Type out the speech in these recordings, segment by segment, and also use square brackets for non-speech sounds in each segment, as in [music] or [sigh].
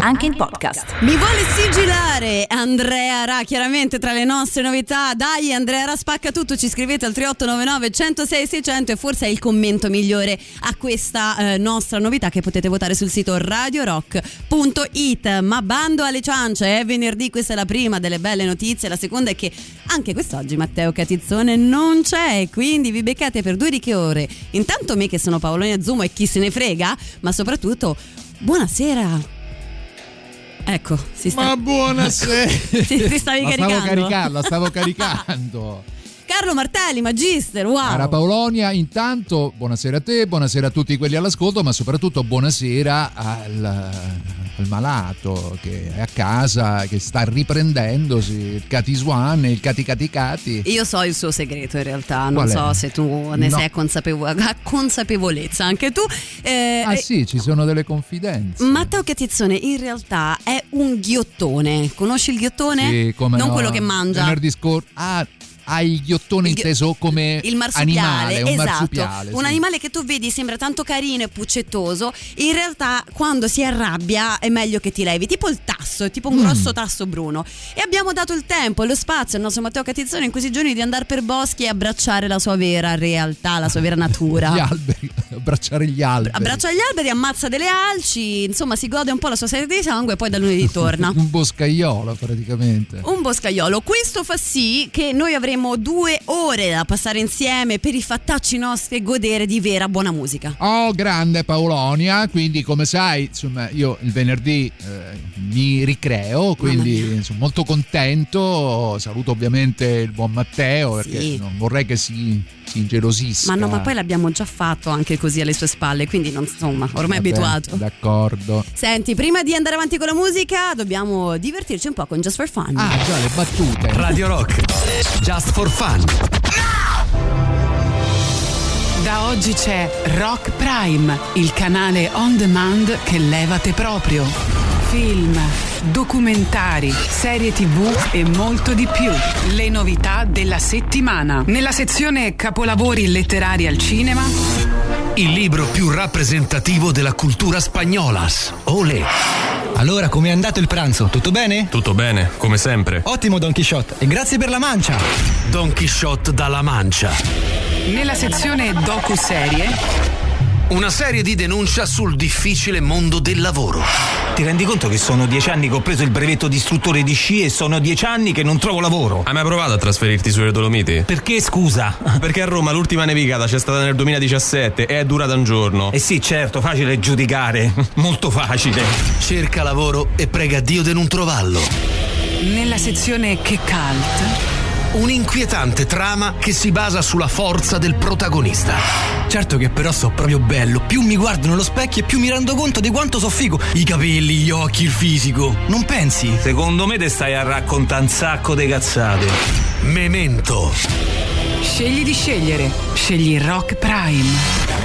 Anche in podcast. Mi vuole sigillare Andrea Ra, chiaramente tra le nostre novità. Dai Andrea Ra, spacca tutto, ci scrivete al 3899 106 600 e forse è il commento migliore a questa eh, nostra novità che potete votare sul sito radiorock.it. Ma bando alle ciance, è venerdì, questa è la prima delle belle notizie, la seconda è che anche quest'oggi Matteo Catizzone non c'è, quindi vi beccate per due ricche ore. Intanto me che sono Paolonia Zumo e chi se ne frega, ma soprattutto buonasera. Ecco, si sta... Ma buonasera! [laughs] ti, ti stavi la caricando? Stavo caricando, la stavo caricando. Carlo Martelli, Magister, wow! Cara Paolonia, intanto buonasera a te, buonasera a tutti quelli all'ascolto, ma soprattutto buonasera al, al malato che è a casa, che sta riprendendosi, il Catiswan e il Cati Cati Cati. Io so il suo segreto in realtà, non Qual è? so se tu ne No. sei a, consapevo- a [laughs] consapevolezza, anche tu. Eh, Ah eh, sì, ci sono delle confidenze. Matteo Catizzone in realtà è un ghiottone. Conosci il ghiottone? Sì, come non no. quello che mangia. Venerdì scorso. Ah, hai il ghiottone Il inteso come il marsupiale, animale, un esatto. marsupiale. un sì. animale che tu vedi sembra tanto carino e puccettoso. In realtà, quando si arrabbia, è meglio che ti levi, tipo il tasso, tipo un Mm. grosso tasso bruno. E abbiamo dato il tempo e lo spazio al nostro Matteo Catizzone in questi giorni di andare per boschi e abbracciare la sua vera realtà, la sua vera [laughs] natura. Gli alberi, [laughs] abbracciare gli alberi. Abbraccia gli alberi, ammazza delle alci, insomma si gode un po' la sua serie di sangue e poi da lunedì torna. [laughs] un boscaiolo praticamente. Un boscaiolo. Questo fa sì che noi avremo due ore da passare insieme per i fattacci nostri e godere di vera buona musica. Oh, grande Paolonia, quindi come sai, insomma, io il venerdì eh, mi ricreo, quindi sono molto contento. Saluto ovviamente il buon Matteo perché Sì. non vorrei che si ingelosisca. Ma no, ma poi l'abbiamo già fatto anche così alle sue spalle, quindi non, insomma, ormai è Vabbè, abituato. D'accordo. Senti, prima di andare avanti con la musica, dobbiamo divertirci un po' con Just for Fun. Ah, già, le battute. Radio Rock. Just for fun. Da oggi c'è Rock Prime, il canale on demand che levate proprio. Film, documentari, serie tv e molto di più. Le novità della settimana. Nella sezione Capolavori letterari al cinema, Il libro più rappresentativo della cultura spagnolas. Olè. Allora, com'è andato il pranzo? Tutto bene? Tutto bene, come sempre. Ottimo Don Quixote e grazie per la mancia. Don Quixote dalla Mancia. nella sezione docu-serie, Una serie di denuncia sul difficile mondo del lavoro. Ti rendi conto che sono dieci anni che ho preso il brevetto di istruttore di sci e sono dieci anni che non trovo lavoro? Hai mai provato a trasferirti sulle Dolomiti? Perché scusa? [laughs] Perché a Roma l'ultima nevicata c'è stata nel 2017 e è durata un giorno. Eh sì, certo, facile giudicare, [laughs] molto facile. Cerca lavoro e prega Dio di non trovarlo. nella sezione Che Cult, Un'inquietante trama che si basa sulla forza del protagonista. Certo che però so proprio bello, più mi guardo nello specchio e più mi rendo conto di quanto so figo. I capelli, gli occhi, il fisico. Non pensi? Secondo me te stai a raccontare un sacco di cazzate. Memento. scegli di scegliere. Scegli Rock Prime.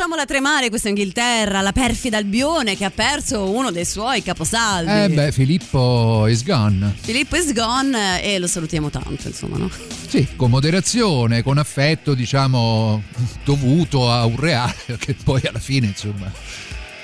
Lasciamola tremare questa Inghilterra, la perfida Albione che ha perso uno dei suoi caposaldi. Eh beh, Filippo is gone. Filippo is gone eh, e lo salutiamo tanto, insomma, no? Sì, con moderazione, con affetto, diciamo, dovuto a un reale che poi alla fine, insomma...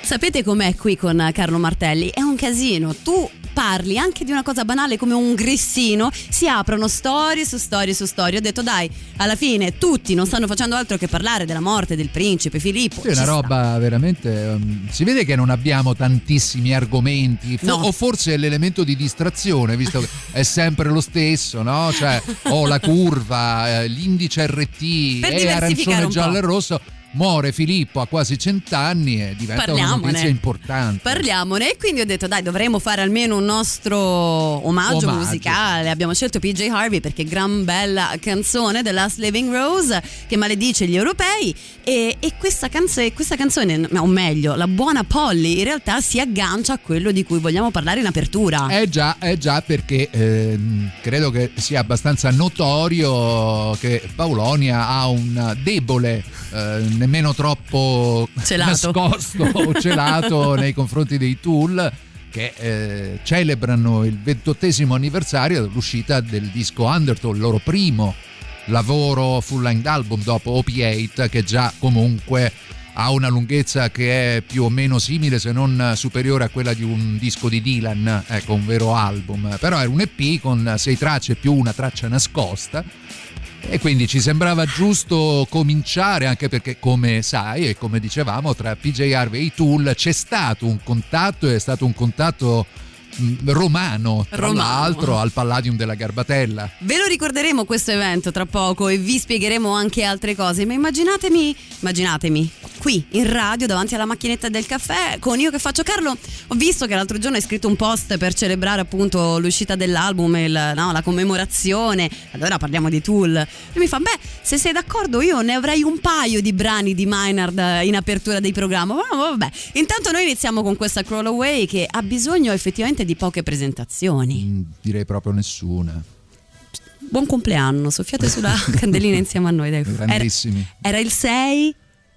Sapete com'è qui con Carlo Martelli? È un casino. Tu parli anche di una cosa banale come un grissino, si aprono storie su storie su storie. Ho detto dai, alla fine tutti non stanno facendo altro che parlare della morte del principe Filippo. Sì, è una roba veramente. um, si vede che non abbiamo tantissimi argomenti, No. o forse è l'elemento di distrazione, visto che è sempre lo stesso, no? Cioè, ho la curva, eh, l'indice RT, Per è arancione, giallo e rosso. Muore Filippo a quasi cent'anni e diventa una Parliamone. notizia importante. Parliamone e quindi ho detto dai dovremmo fare almeno un nostro omaggio, Omaggio. musicale. Abbiamo scelto PJ Harvey perché gran bella canzone The Last Living Rose che maledice gli europei e, e questa, canzone, questa canzone, o meglio la buona Polly in realtà si aggancia a quello di cui vogliamo parlare in apertura. Eh già, eh già, perché ehm, credo che sia abbastanza notorio che Paulonia ha un debole, eh, nemmeno troppo Celato. nascosto o [laughs] celato nei confronti dei Tool che eh, celebrano il ventottesimo anniversario dell'uscita del disco Undertow, il loro primo lavoro full length album dopo OP8 che già comunque ha una lunghezza che è più o meno simile se non superiore a quella di un disco di Dylan, ecco un vero album, però era un EP con sei tracce più una traccia nascosta e quindi ci sembrava giusto cominciare anche perché come sai e come dicevamo tra PJ Harvey e i Tool c'è stato un contatto è stato un contatto romano tra Romano. l'altro al Palladium della Garbatella Ve lo ricorderemo questo evento tra poco e vi spiegheremo anche altre cose, ma immaginatemi, immaginatemi qui in radio davanti alla macchinetta del caffè con io che faccio Carlo. Ho visto che l'altro giorno hai scritto un post per celebrare appunto l'uscita dell'album, il- no, la commemorazione. Allora parliamo di Tool. E mi fa, beh, se sei d'accordo io ne avrei un paio di brani di Maynard in apertura dei programmi. Ma vabbè, intanto noi iniziamo con questa Crawl Away che ha bisogno effettivamente di poche presentazioni. Mm, direi proprio nessuna Buon compleanno, soffiate sulla [laughs] candelina insieme a noi. Dai. Era, grandissimi era il 6,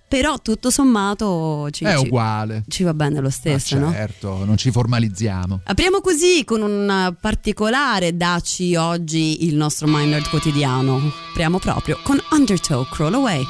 però tutto sommato ci, è ci- uguale ci va bene lo stesso, no? certo non ci formalizziamo Apriamo così con un particolare Daci oggi il nostro Minderd quotidiano. Apriamo proprio con Undertow Crawl Away.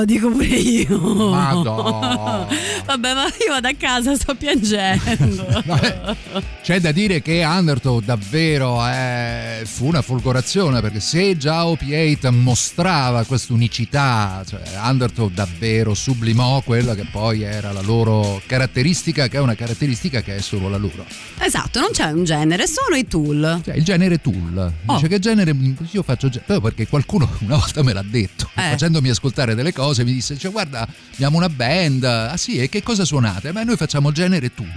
Lo dico pure io. Madò. [laughs] Vabbè, ma io vado a casa, sto piangendo. [laughs] C'è da dire che Undertow davvero eh, fu una folgorazione perché se già OP8 mostrava questa unicità, cioè Undertow davvero sublimò quella che poi era la loro caratteristica, che è una caratteristica che è solo la loro. Esatto, non c'è un genere, sono i tool. Cioè, il genere Tool. Oh. Dice che genere io faccio però perché qualcuno [laughs] una volta me l'ha detto, Eh. facendomi ascoltare delle cose, mi disse cioè, "Guarda, abbiamo una band". Ah sì, e che cosa suonate? Beh, noi facciamo genere Tool.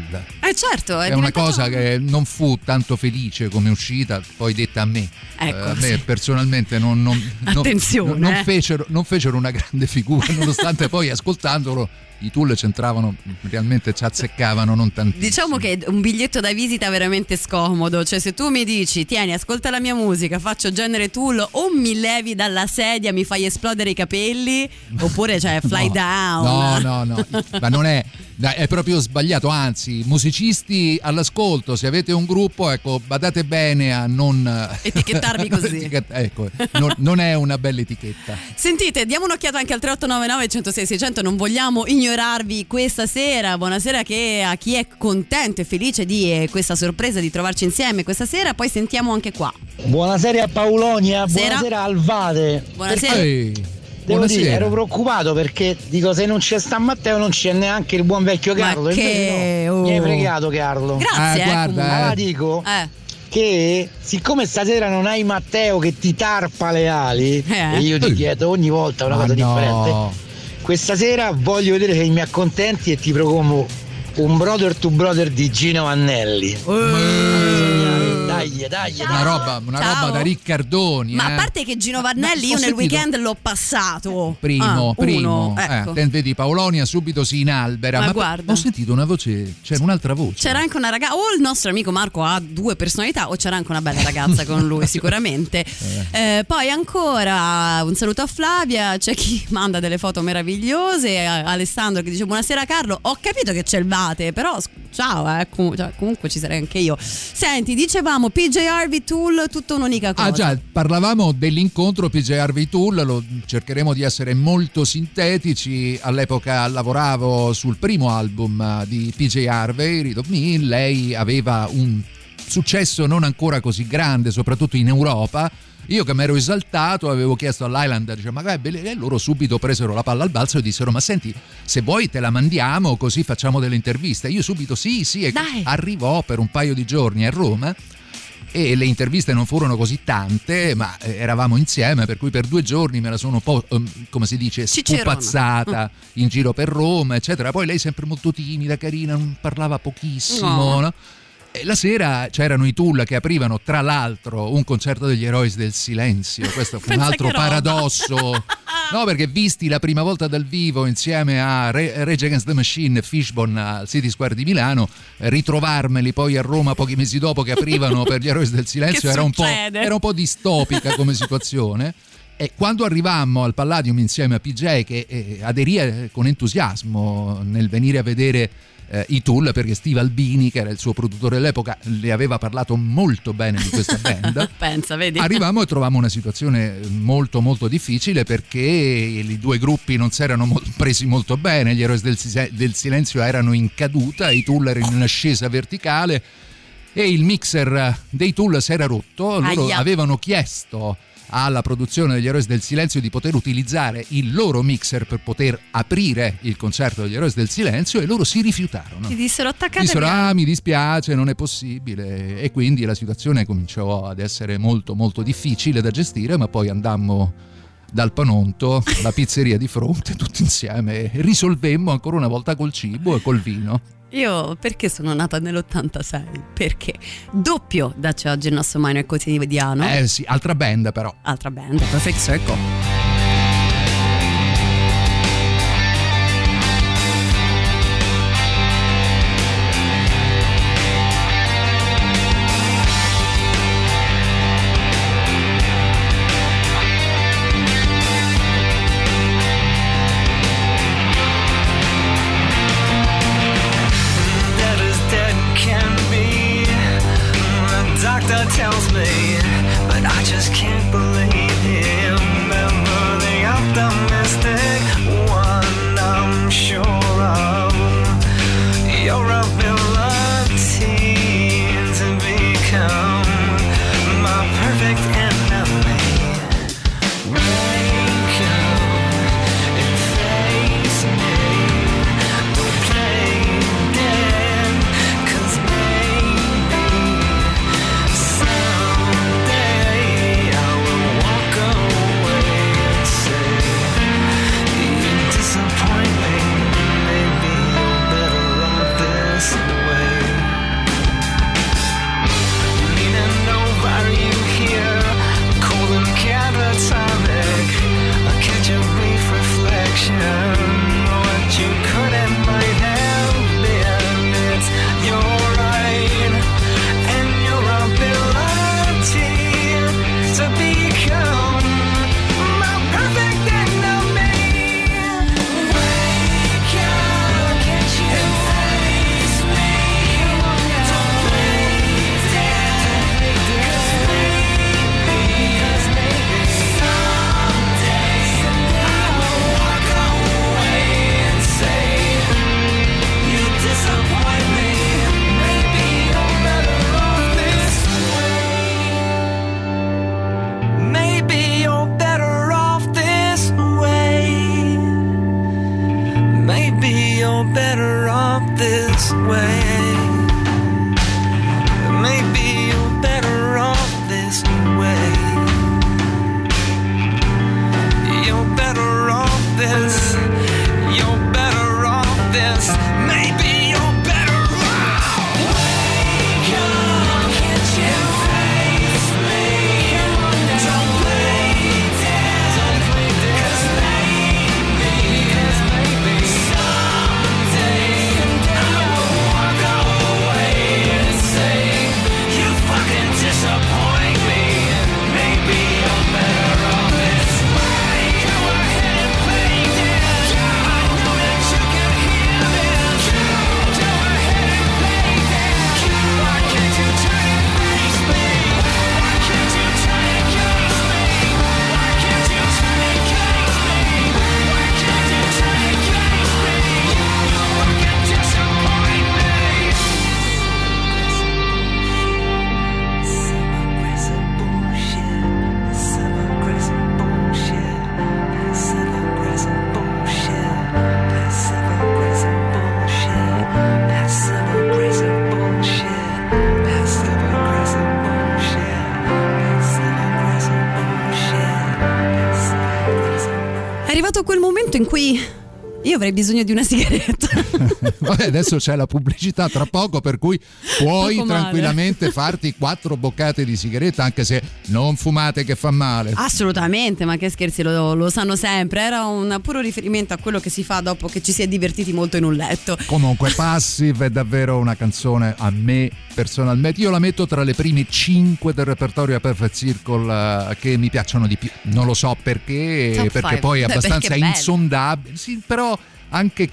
Eh certo, è, È una cosa che non fu tanto felice come uscita, poi detta a me. Ecco, Eh, a me sì. personalmente non, non- non- Attenzione, non eh. fecero, non fecero una grande figura, [laughs] nonostante poi ascoltandolo i Tool c'entravano, realmente ci azzeccavano non tantissimo. Diciamo che è un biglietto da visita veramente scomodo, cioè se tu mi dici tieni ascolta la mia musica, faccio genere tool o mi levi dalla sedia, mi fai esplodere i capelli oppure cioè [laughs] fly No, down. No, no, no, ma non è, dai, è proprio sbagliato, anzi, musicisti all'ascolto, se avete un gruppo, ecco, badate bene a non Etichettarvi così. [laughs] Etichett- ecco, non, non è una bella etichetta. Sentite, diamo un'occhiata anche al 3899 106 600, non vogliamo ignorarvi questa sera. Buonasera che a chi è contento e felice di eh, questa sorpresa di trovarci insieme questa sera, poi sentiamo anche qua. Buonasera a Paolonia, Sera. buonasera a Alvade. Buonasera. Ehi, Devo dire, ero preoccupato perché dico se non c'è sta Matteo non c'è neanche il buon vecchio Ma Carlo. che- Invece no, oh. Mi hai fregato Carlo. Grazie, Ah, eh, guarda, comunque. Allora dico Eh, che siccome stasera non hai Matteo che ti tarpa le ali Eh. e io ti Eh. chiedo ogni volta una Ma cosa no. differente, questa sera voglio vedere se mi accontenti e ti propongo un brother to brother di Gino Annelli. Dai, dai, Una roba, una Ciao. roba da Riccardoni. Ma eh. a parte che Gino Varnelli No, io nel sentito- weekend l'ho passato. Primo, Ah, primo. uno, ecco. Eh, vedi Paolonia subito si inalbera. Ma Ma, guarda. ho sentito una voce, c'era un'altra voce. C'era anche una ragazza, o il nostro amico Marco ha due personalità, o c'era anche una bella ragazza con lui, [laughs] sicuramente. Eh, poi ancora un saluto a Flavia, c'è chi manda delle foto meravigliose, Alessandro che dice buonasera Carlo, ho capito che c'è il Vate, però ciao, eh, com- cioè, comunque ci sarei anche io. Senti, dicevamo PJ Harvey Tool, tutta un'unica cosa. Ah già, parlavamo dell'incontro PJ Harvey Tool, lo cercheremo di essere molto sintetici. All'epoca lavoravo sul primo album eh, di PJ Harvey, Read of Me, lei aveva un successo non ancora così grande, soprattutto in Europa. Io che mi ero esaltato avevo chiesto all'Island, dice, ma guarda, e loro subito presero la palla al balzo e dissero ma senti se vuoi te la mandiamo così facciamo delle interviste. Io subito sì sì e Dai. arrivò per un paio di giorni a Roma e le interviste non furono così tante, ma eh, eravamo insieme, per cui per due giorni me la sono un po', ehm, come si dice, spupazzata in giro per Roma, eccetera. Poi lei sempre molto timida, carina, non parlava pochissimo, No. no? La sera c'erano i Tool che aprivano, tra l'altro, un concerto degli eroi del silenzio. Questo fu un [laughs] altro paradosso. [laughs] No, perché visti la prima volta dal vivo insieme a Re- Rage Against the Machine Fishbone al City Square di Milano, ritrovarmeli poi a Roma pochi mesi dopo che aprivano per gli eroi del [laughs] silenzio era un, era un po' distopica come situazione. E quando arrivammo al Palladium insieme a PJ, che eh, aderì eh, con entusiasmo nel venire a vedere eh, i Tool, perché Steve Albini, che era il suo produttore all'epoca, le aveva parlato molto bene di questa [laughs] band. Pensa, vedi? Arrivammo e trovammo una situazione molto molto difficile perché i due gruppi non si erano mo- presi molto bene, gli eroi del, si- del silenzio erano in caduta, i Tool erano in ascesa verticale e il mixer dei Tool si era rotto, loro Aia. avevano chiesto alla produzione degli Eroi del Silenzio di poter utilizzare il loro mixer per poter aprire il concerto degli Eroi del Silenzio e loro si rifiutarono. Ti dissero attaccate Dissero, ah mi dispiace, non è possibile e quindi la situazione cominciò ad essere molto molto difficile da gestire, ma poi andammo dal Panonto, la pizzeria di fronte, tutti insieme e risolvemmo ancora una volta col cibo e col vino. Io perché sono nata nell'86? Perché doppio dacci oggi il nostro minor quotidiano. Eh sì, altra band però. Altra band, Perfect Circle. Avrei bisogno di una sigaretta. [laughs] Vabbè, adesso c'è la pubblicità tra poco, per cui puoi tranquillamente farti quattro boccate di sigaretta, anche se non fumate che fa male. Assolutamente, ma che scherzi, lo, lo sanno sempre. Era un puro riferimento a quello che si fa dopo che ci si è divertiti molto in un letto. Comunque, Passive è davvero una canzone a me personalmente. Io la metto tra le prime cinque del repertorio a Perfect Circle eh, che mi piacciono di più. Non lo so perché, Top perché five. poi è abbastanza insondabile. Sì, però anche.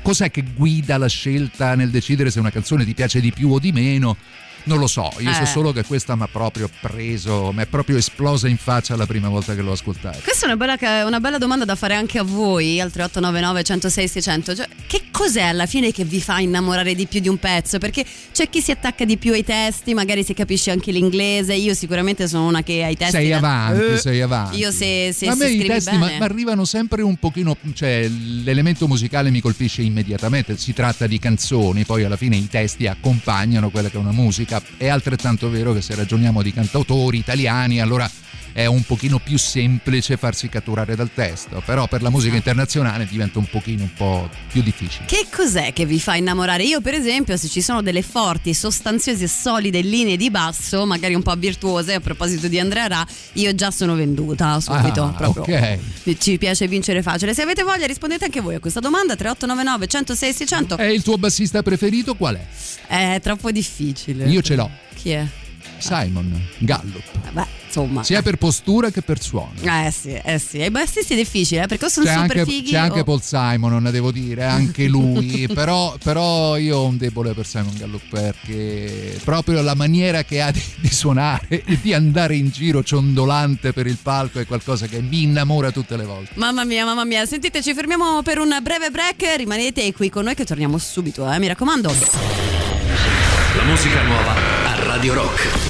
Cos'è che guida la scelta nel decidere se una canzone ti piace di più o di meno? Non lo so, io so Eh. solo che questa mi ha proprio preso, mi è proprio esplosa in faccia la prima volta che l'ho ascoltata. Questa è una bella, una bella domanda da fare anche a voi, al 3899 106 600. Cioè, che cos'è alla fine che vi fa innamorare di più di un pezzo? Perché c'è chi si attacca di più ai testi, magari si capisce anche l'inglese. Io sicuramente sono una che ai testi. sei avanti, Eh, sei avanti. Io se, se, a se me i testi ma- ma arrivano sempre un pochino, cioè l'elemento musicale mi colpisce immediatamente, si tratta di canzoni, poi alla fine i testi accompagnano quella che è una musica, è altrettanto vero che se ragioniamo di cantautori italiani allora è un pochino più semplice farsi catturare dal testo, però per la musica internazionale diventa un pochino un po' più difficile. Che cos'è che vi fa innamorare? Io, per esempio, se ci sono delle forti, sostanziose e solide linee di basso, magari un po' virtuose, a proposito di Andrea Ra, io già sono venduta subito. Ah, proprio. ok. Ci piace vincere facile. Se avete voglia, rispondete anche voi a questa domanda: 3899 106 600. E il tuo bassista preferito qual è? È troppo difficile. Io ce l'ho. Chi è? Simon Gallup, Eh, Beh, insomma. sia per postura che per suono. Eh sì, eh sì. I bassisti è difficile, eh, perché sono C'è super anche, fighi. c'è anche o- Paul Simon, non ne devo dire, anche lui. [laughs] però, però io ho un debole per Simon Gallup perché proprio la maniera che ha di, di suonare e di andare in giro ciondolante per il palco è qualcosa che mi innamora tutte le volte. Mamma mia, mamma mia. Sentite, ci fermiamo per un breve break. Rimanete qui con noi che torniamo subito, eh, mi raccomando. La musica nuova a Radio Rock.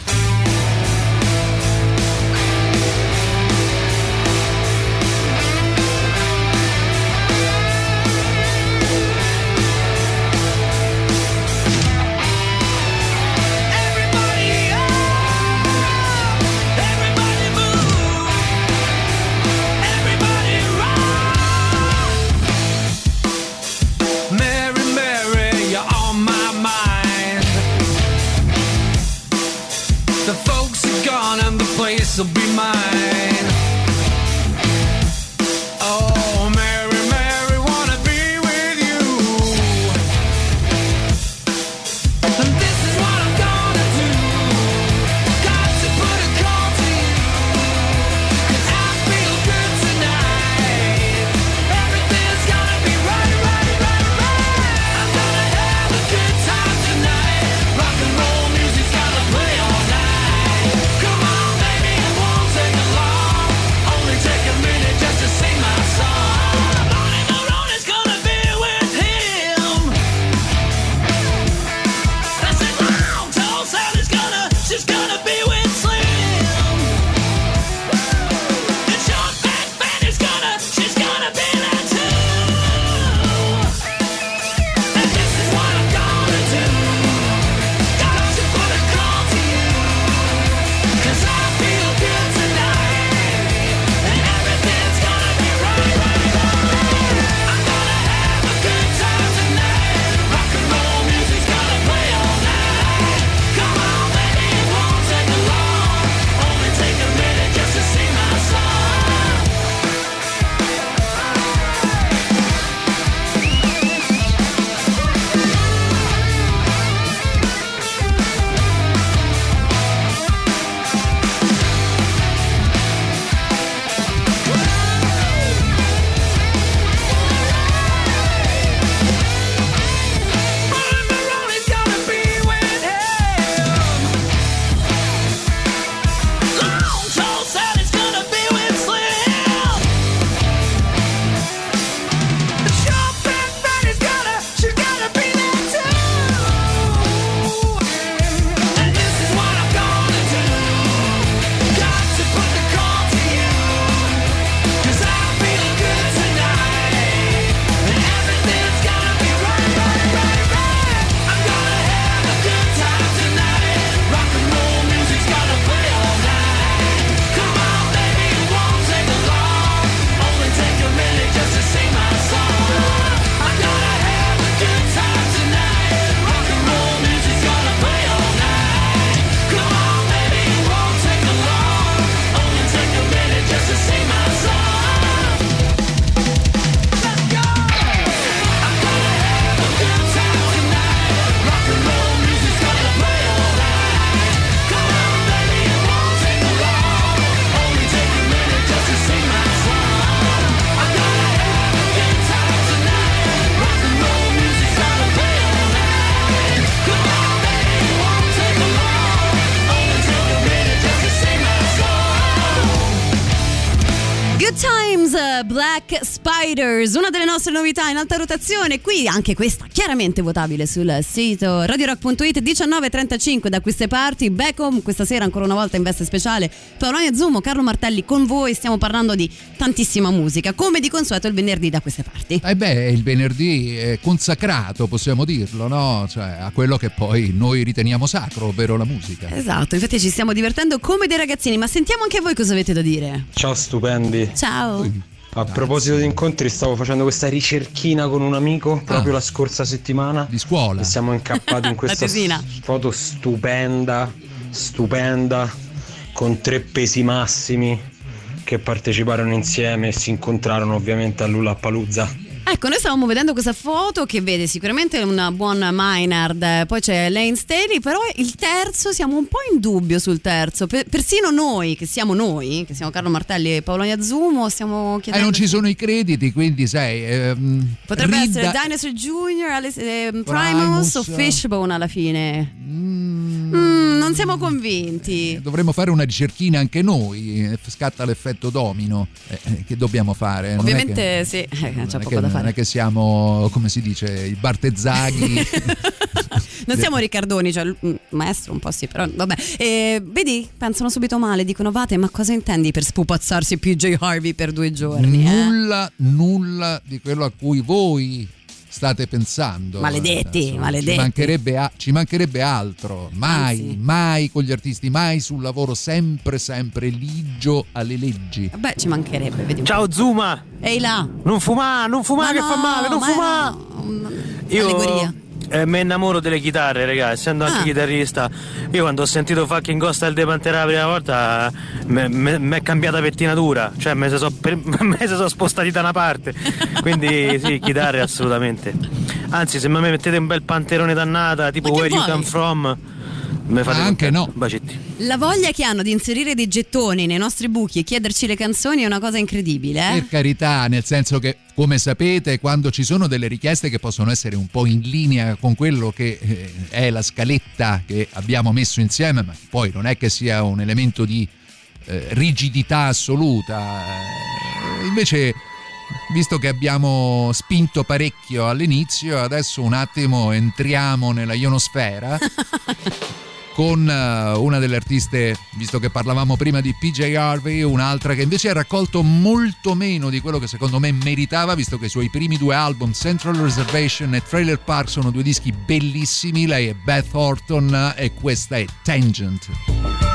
Black Spiders, una delle nostre novità in alta rotazione. Qui anche questa chiaramente votabile sul sito radiorock.it 19.35 da queste parti. Beckham questa sera ancora una volta in veste speciale. Paolonia Zumo, Carlo Martelli con voi. Stiamo parlando di tantissima musica, come di consueto il venerdì da queste parti. Eh beh, il venerdì è consacrato, possiamo dirlo, no? Cioè, a quello che poi noi riteniamo sacro, ovvero la musica. Esatto, infatti ci stiamo divertendo come dei ragazzini, ma sentiamo anche voi cosa avete da dire. Ciao stupendi. Ciao. A proposito di incontri, stavo facendo questa ricerchina con un amico proprio la scorsa settimana. Di scuola. E siamo incappati in [laughs] questa foto stupenda, stupenda, con tre pesi massimi che parteciparono insieme e si incontrarono ovviamente a Lula Paluzza. Ecco, noi stavamo vedendo questa foto che vede sicuramente una buona Maynard, eh, poi c'è Lane Staley, però il terzo siamo un po' in dubbio sul terzo. Per- persino noi, che siamo noi, che siamo Carlo Martelli e Paolo Azzumo, stiamo E chiedendo... non ci sono i crediti, quindi sai. ehm, Potrebbe Ridda- essere Dinosaur Jr., Alice- eh, Primus, Primus. o Fishbone alla fine. Mm, non siamo convinti. Dovremmo fare una ricerchina anche noi, eh, scatta l'effetto domino. Eh, eh, che dobbiamo fare? Ovviamente che- sì, eh, c'è poco da Non fare. è che siamo, come si dice, i Bartezzaghi. [laughs] Non siamo Riccardoni, cioè il maestro un po' sì, però vabbè. Eh, vedi, pensano subito male, dicono Vate, ma cosa intendi per spupazzarsi PJ Harvey per due giorni? eh?" nulla, nulla di quello a cui voi state pensando. Maledetti, Insomma, maledetti. Ci mancherebbe, a- ci mancherebbe altro. Mai, Anzi. mai con gli artisti, mai sul lavoro, sempre, sempre ligio alle leggi. Beh, ci mancherebbe, vedi. un po'. Ciao Zuma! Ehi là! Non fumà, non fumà Ma che no, fa male, non ma fumà! no, Io Allegoria. Eh, mi innamoro delle chitarre, raga, essendo anche Ah. chitarrista. Io quando ho sentito fucking Ghost De Pantera la prima volta mi è cambiata pettinatura, cioè me se [laughs] sono spostati da una parte. Quindi sì, chitarre assolutamente. Anzi, se mi mettete un bel panterone dannata, tipo Where You vuoi? Come From, mi fate Ah, anche no. Bacetti. La voglia che hanno di inserire dei gettoni nei nostri buchi e chiederci le canzoni è una cosa incredibile, eh? Per carità, nel senso che, come sapete, quando ci sono delle richieste che possono essere un po' in linea con quello che eh, è la scaletta che abbiamo messo insieme, ma poi non è che sia un elemento di eh, rigidità assoluta. eh, invece, visto che abbiamo spinto parecchio all'inizio, adesso un attimo entriamo nella ionosfera. [laughs] con eh, una delle artiste, visto che parlavamo prima di PJ Harvey, un'altra che invece ha raccolto molto meno di quello che secondo me meritava, visto che i suoi primi due album, Central Reservation e Trailer Park, sono due dischi bellissimi. Lei è Beth Orton e questa è Tangent.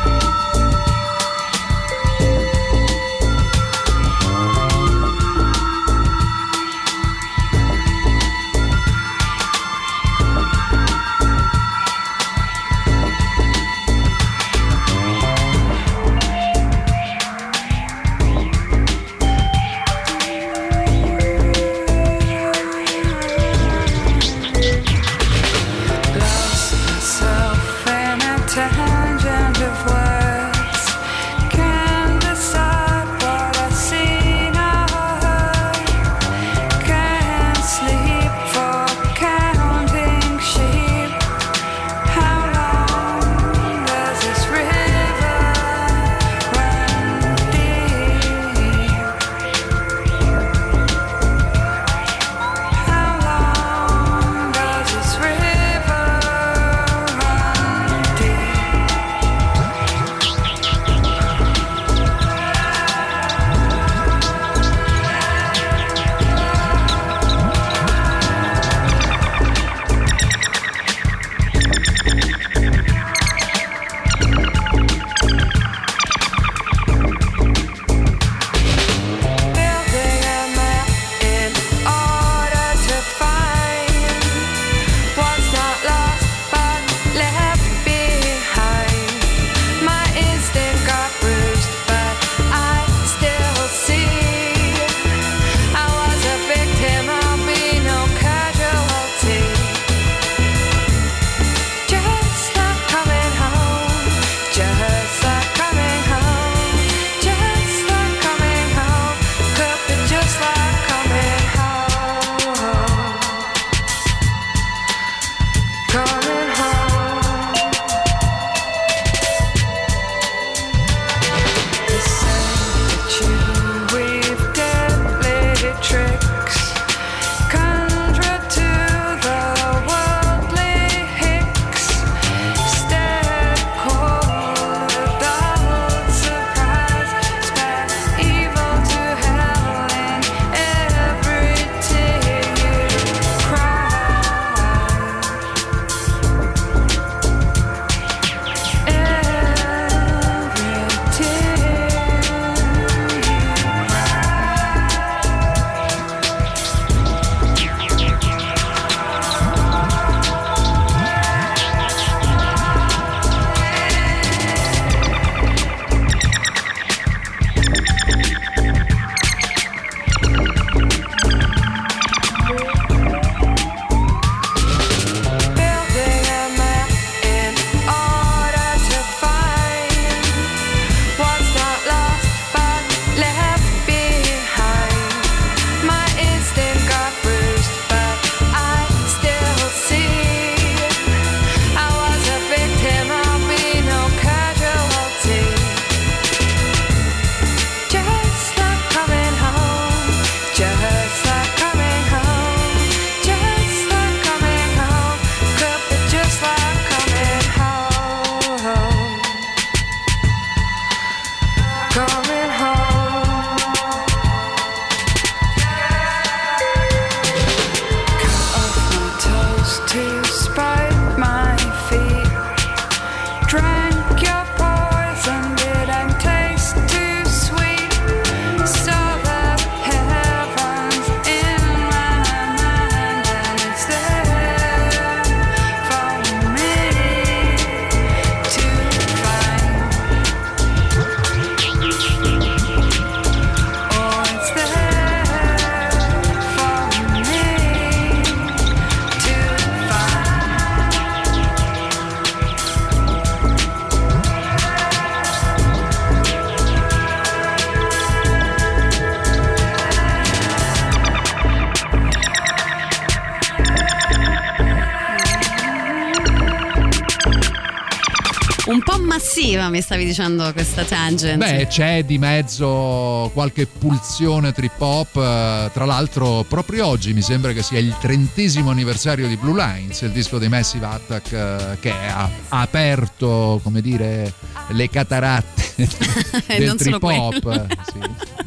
Massiva mi stavi dicendo questa tangent. Beh, c'è di mezzo qualche pulsione trip hop. eh, Tra l'altro, proprio oggi mi sembra che sia il trentesimo anniversario di Blue Lines, il disco dei Massive Attack, eh, che ha aperto, come dire, le cataratte [laughs] del trip hop. Sì,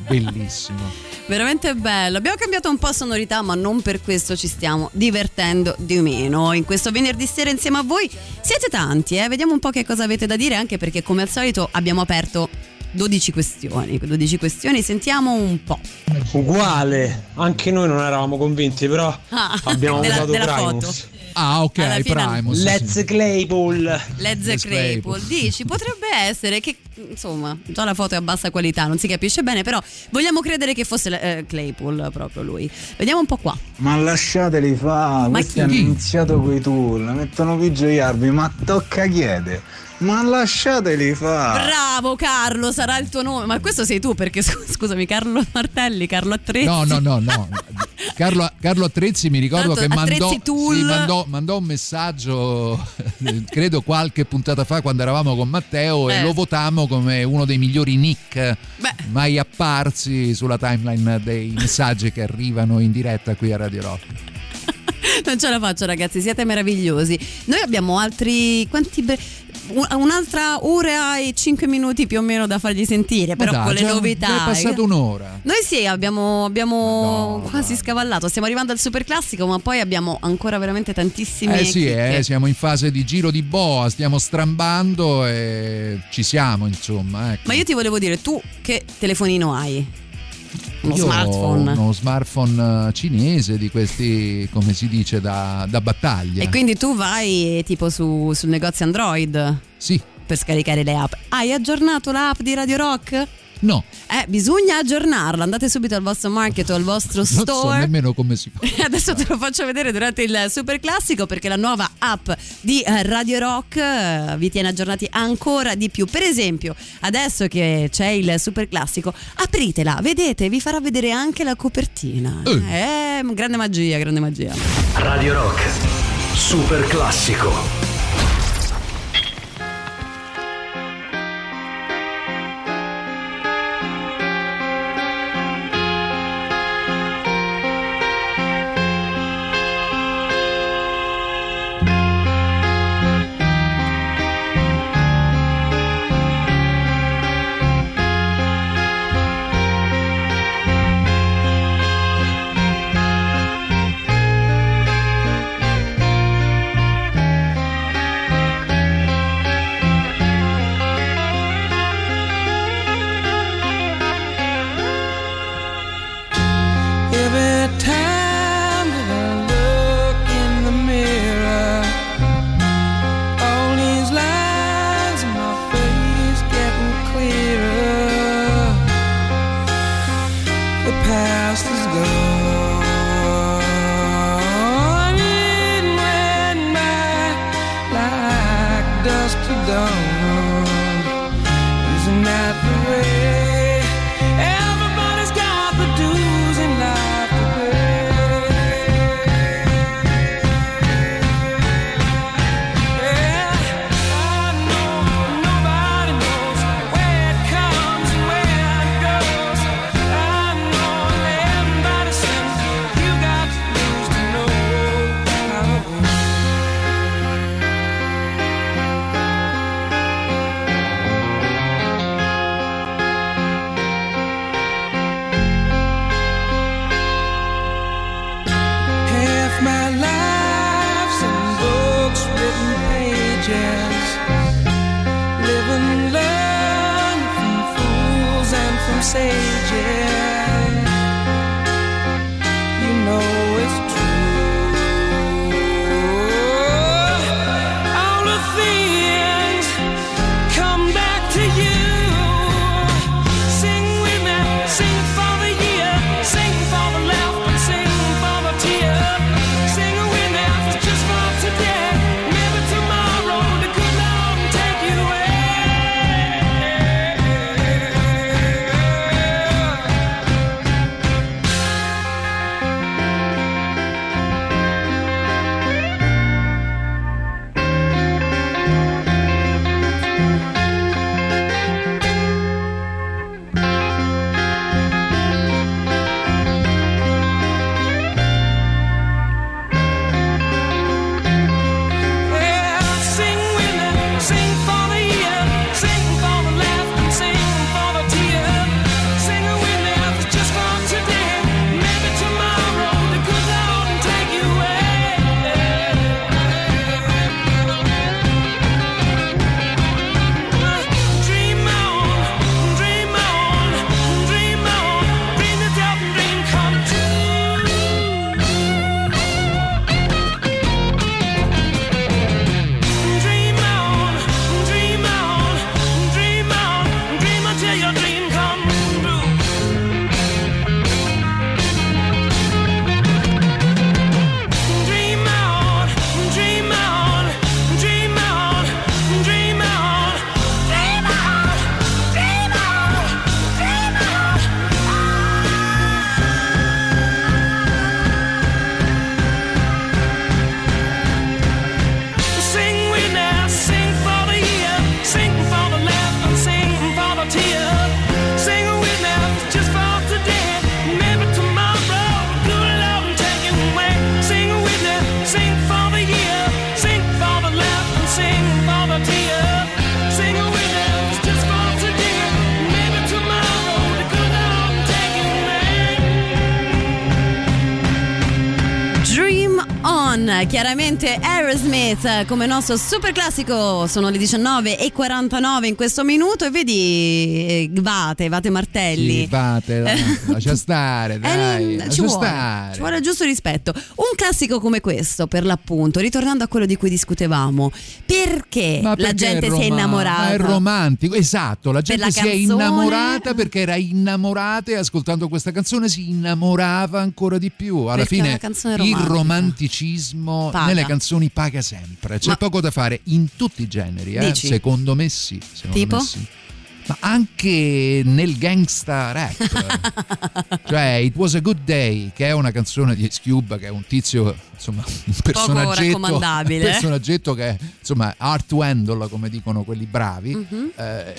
bellissimo. Veramente bello. Abbiamo cambiato un po' sonorità, ma non per questo ci stiamo divertendo di meno. In questo venerdì sera insieme a voi siete tanti, eh? Vediamo un po' che cosa avete da dire, anche perché come al solito abbiamo aperto 12 questioni. 12 questioni, sentiamo un po'. Uguale, anche noi non eravamo convinti, però Ah, abbiamo della- votato della Primus. foto. Ah, ok, Alla fine- Primus. Let's sì. Claypool. Let's Claypool. Claypool. Dici, potrebbe essere che, insomma, già la foto è a bassa qualità, non si capisce bene, però vogliamo credere che fosse eh, Claypool proprio lui. Vediamo un po' qua. Ma lasciateli fa, Ma questi chi? hanno iniziato coi tool, mettono più gioiarvi, ma tocca chiede. Ma lasciateli fa. Bravo Carlo, sarà il tuo nome. Ma questo sei tu perché scu- scusami, Carlo Martelli, Carlo Attrezzi. No, no, no, no. Carlo, Carlo Attrezzi mi ricordo Tanto che mandò, sì, mandò, mandò un messaggio, eh, credo qualche puntata fa quando eravamo con Matteo Eh. e lo votammo come uno dei migliori nick mai apparsi sulla timeline dei messaggi che arrivano in diretta qui a Radio Rock. Non ce la faccio, ragazzi, siete meravigliosi. Noi abbiamo altri. Quanti. bre- Un'altra ora e cinque minuti più o meno da fargli sentire, però dai, con le novità. è passata un'ora. Noi sì, abbiamo, abbiamo quasi scavallato. Stiamo arrivando al super classico, ma poi abbiamo ancora veramente tantissime. Eh sì, eh, siamo in fase di giro di boa, stiamo strambando e ci siamo insomma. Ecco. Ma io ti volevo dire, tu che telefonino hai? Uno Io ho smartphone. Uno smartphone eh, cinese di questi, come si dice, da, da battaglia. E quindi tu vai tipo su, sul negozio Android? Sì. Per scaricare le app. Hai aggiornato l'app di Radio Rock? No. Eh, bisogna aggiornarla. Andate subito al vostro market o al vostro Non so store. nemmeno come si fa. [laughs] Adesso te lo faccio vedere durante il super classico perché la nuova app di eh, Radio Rock eh, vi tiene aggiornati ancora di più. Per esempio, adesso che c'è il super classico, apritela, vedete, vi farà vedere anche la copertina. Eh, grande magia, grande magia. Radio Rock. Super classico. Chiaramente Aerosmith come nostro super classico, sono le 19 e 49 in questo minuto e vedi eh, Vate, Vate Martelli. Sì, vate, la- lascia stare, [laughs] dai, Eh, lascia ci, vuole, stare. ci vuole giusto rispetto. Un classico come questo, per l'appunto, ritornando a quello di cui discutevamo, perché, Ma la perché gente è si è innamorata? ma È romantico, esatto. La gente la si è canzone? innamorata perché era innamorata e ascoltando questa canzone si innamorava ancora di più. Alla Perché è fine il romanticismo Paga. nelle canzoni paga sempre. C'è Ma- poco da fare in tutti i generi, eh? Secondo me sì. secondo Tipo? me sì. Ma anche nel gangsta rap, [laughs] cioè It Was a Good Day, che è una canzone di Ice Cube, che è un tizio, insomma, un personaggetto, raccomandabile. [laughs] un personaggetto che è, insomma, Art Wendell, come dicono quelli bravi. Mhm. Eh,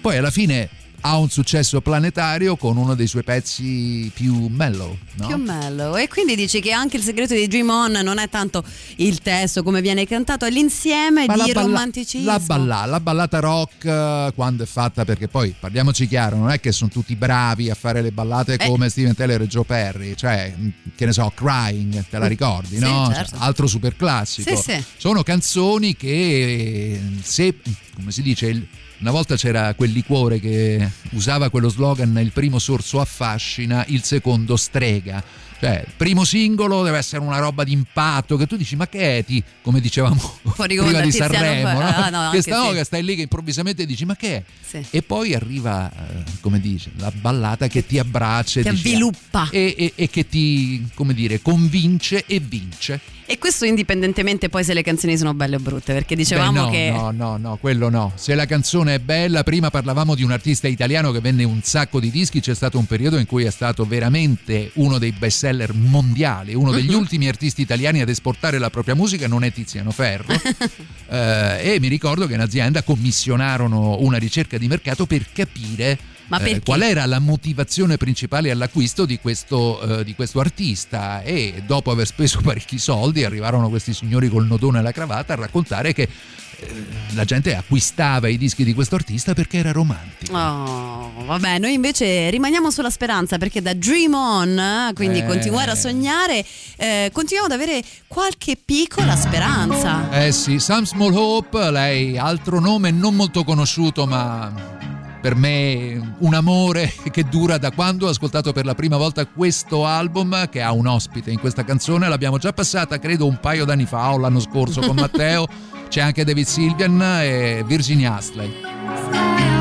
poi alla fine ha un successo planetario con uno dei suoi pezzi più mellow, no? Più mellow. E quindi dici che anche il segreto di Dream On non è tanto il testo come viene cantato, è l'insieme Ma di la balla- romanticismo. La, balla- la ballata rock eh, quando è fatta, perché poi parliamoci chiaro, non è che sono tutti bravi a fare le ballate Eh. come Steven Taylor e Joe Perry, cioè mh, che ne so, Crying, te la ricordi, Sì, no? certo. Cioè, altro super classico. Sì, sì. Sono canzoni che eh, se, come si dice, il- una volta c'era quel liquore che usava quello slogan il primo sorso affascina, il secondo strega. Cioè, il primo singolo deve essere una roba di impatto che tu dici, ma che è? Ti, come dicevamo [laughs] Fuori prima onda, di Sanremo, no? Ah, no, che, sta- sì. che stai lì che improvvisamente dici, ma che è? Sì. E poi arriva, eh, come dice, la ballata che ti abbraccia Ti dici, avviluppa. e, e- e che ti, come dire, convince e vince. E questo indipendentemente poi se le canzoni sono belle o brutte, perché dicevamo Beh, no, che no, no, no, quello no. Se la canzone è bella, prima parlavamo di un artista italiano che vende un sacco di dischi, c'è stato un periodo in cui è stato veramente uno dei bestseller mondiali, uno degli Mhm. ultimi artisti italiani ad esportare la propria musica non è Tiziano Ferro. [laughs] Eh, e mi ricordo che in azienda commissionarono una ricerca di mercato per capire eh, qual era la motivazione principale all'acquisto di questo, eh, di questo artista e dopo aver speso [laughs] parecchi soldi arrivarono questi signori col nodone e la cravatta a raccontare che eh, la gente acquistava i dischi di questo artista perché era romantico. Oh, vabbè, noi invece rimaniamo sulla speranza perché da Dream On, quindi Eh. continuare a sognare, eh, continuiamo ad avere qualche piccola speranza. Eh sì, Sam Small Hope, lei altro nome non molto conosciuto ma per me un amore [laughs] che dura da quando ho ascoltato per la prima volta questo album che ha un ospite in questa canzone, l'abbiamo già passata credo un paio d'anni fa o l'anno scorso con [laughs] Matteo, c'è anche David Sylvian e Virginia Astley.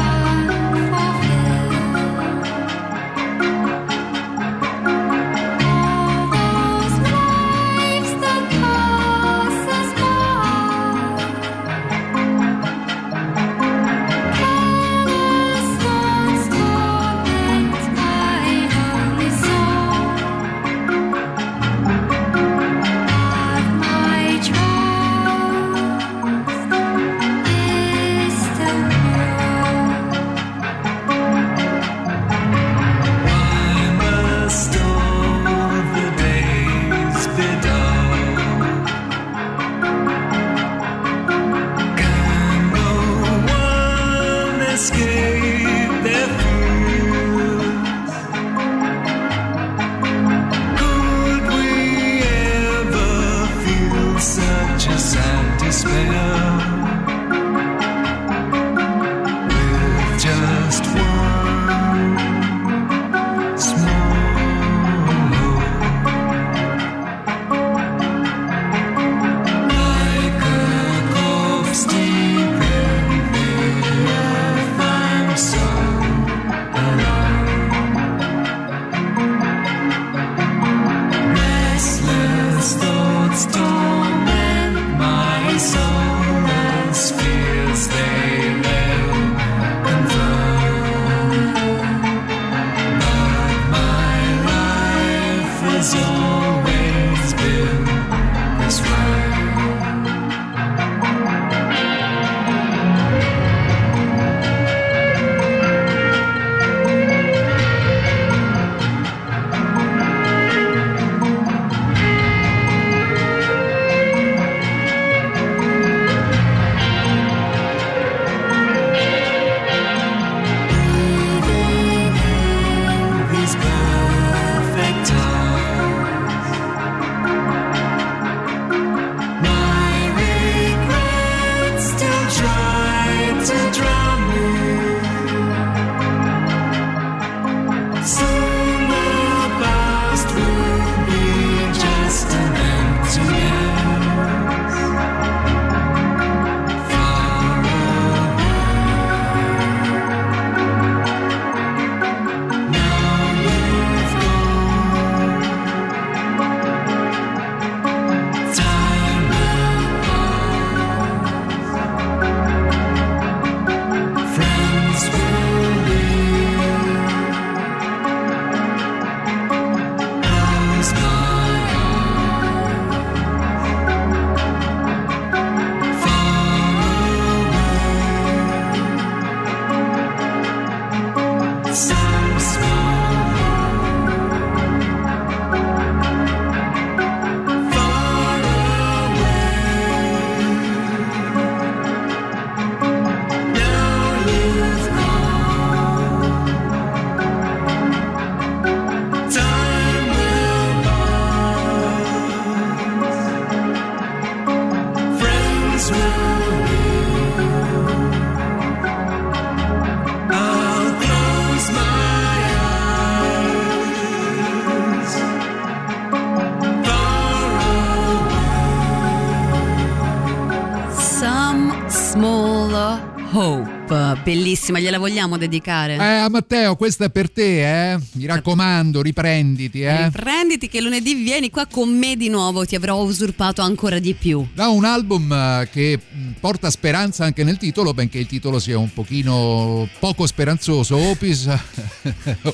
Bellissima, gliela vogliamo dedicare? Eh, Matteo, questa è per te, eh? Mi raccomando, riprenditi, eh? Riprenditi che lunedì vieni qua con me di nuovo, ti avrò usurpato ancora di più. Da un album eh, che mh, porta speranza anche nel titolo, benché il titolo sia un pochino poco speranzoso. Hope is,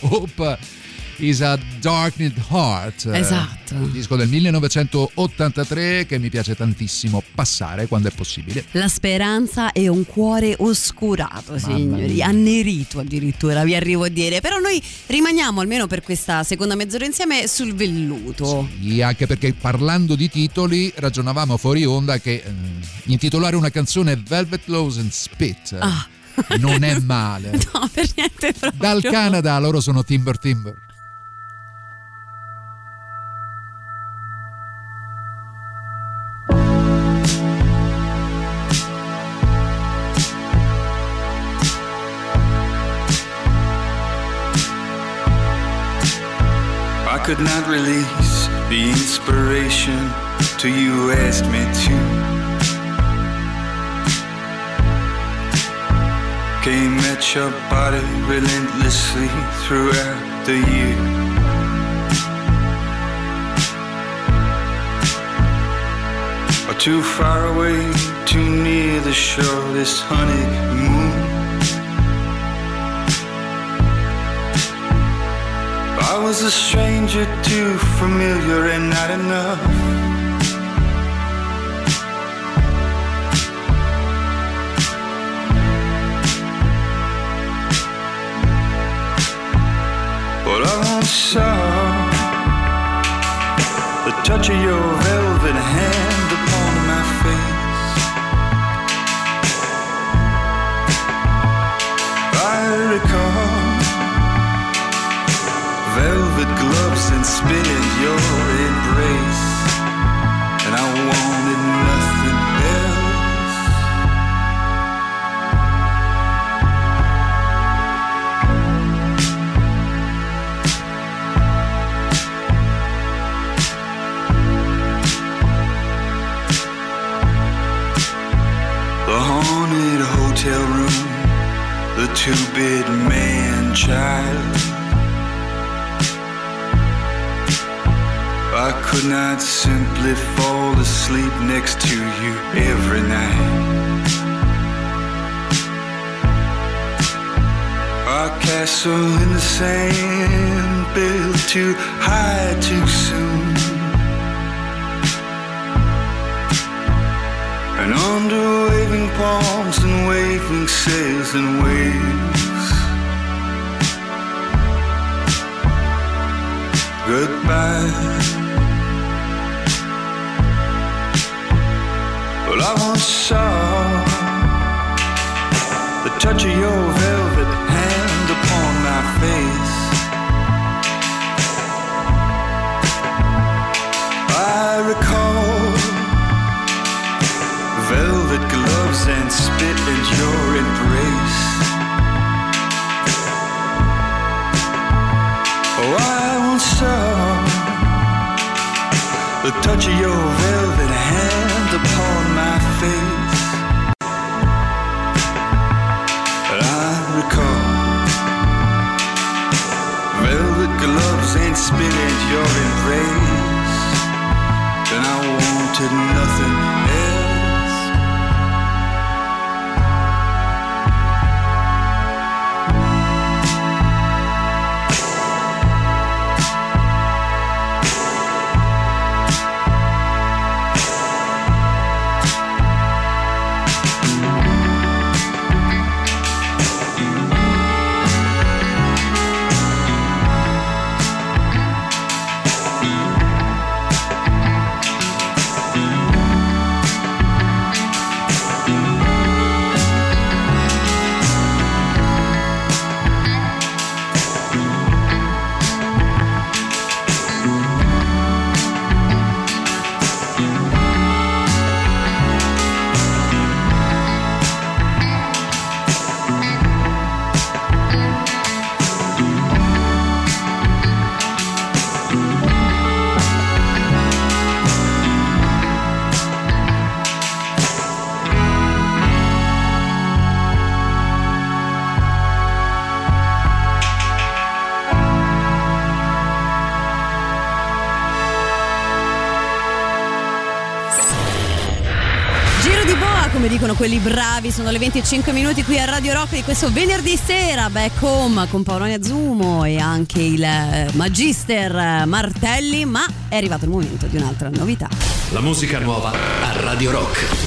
Hope [laughs] is a Darkened Heart. eh, Esatto. Un disco del 1983 che mi piace tantissimo passare quando è possibile. La speranza è un cuore oscurato, signori, annerito addirittura, vi arrivo a dire. Però noi rimaniamo almeno per questa seconda mezz'ora insieme sul velluto. Sì, anche perché parlando di titoli ragionavamo fuori onda che eh, intitolare una canzone Velvet Clothes and Spit Ah. non è [laughs] male. No, per niente proprio. Dal Canada loro sono Timber Timber. Could not release the inspiration till you asked me to. Came at your body relentlessly throughout the year. Or too far away, too near the shore, this honeymoon. I was a stranger, too familiar and not enough. But I once saw the touch of your velvet hand spinning your embrace, and I wanted nothing else. The haunted hotel room, the two-bit man child. I could not simply fall asleep next to you every night. Our castle in the sand built too high too soon. And under waving palms and waving sails and waves. Goodbye. I once saw the touch of your velvet hand upon my face. I recall velvet gloves and spit in your embrace. Oh, I once saw the touch of your your embrace. And I wanted nothing bravi, sono le 25 minuti qui a Radio Rock di questo venerdì sera, back home con Paolonia Zumo e anche il eh, Magister eh, Martelli, ma è arrivato il momento di un'altra novità. La musica nuova a Radio Rock.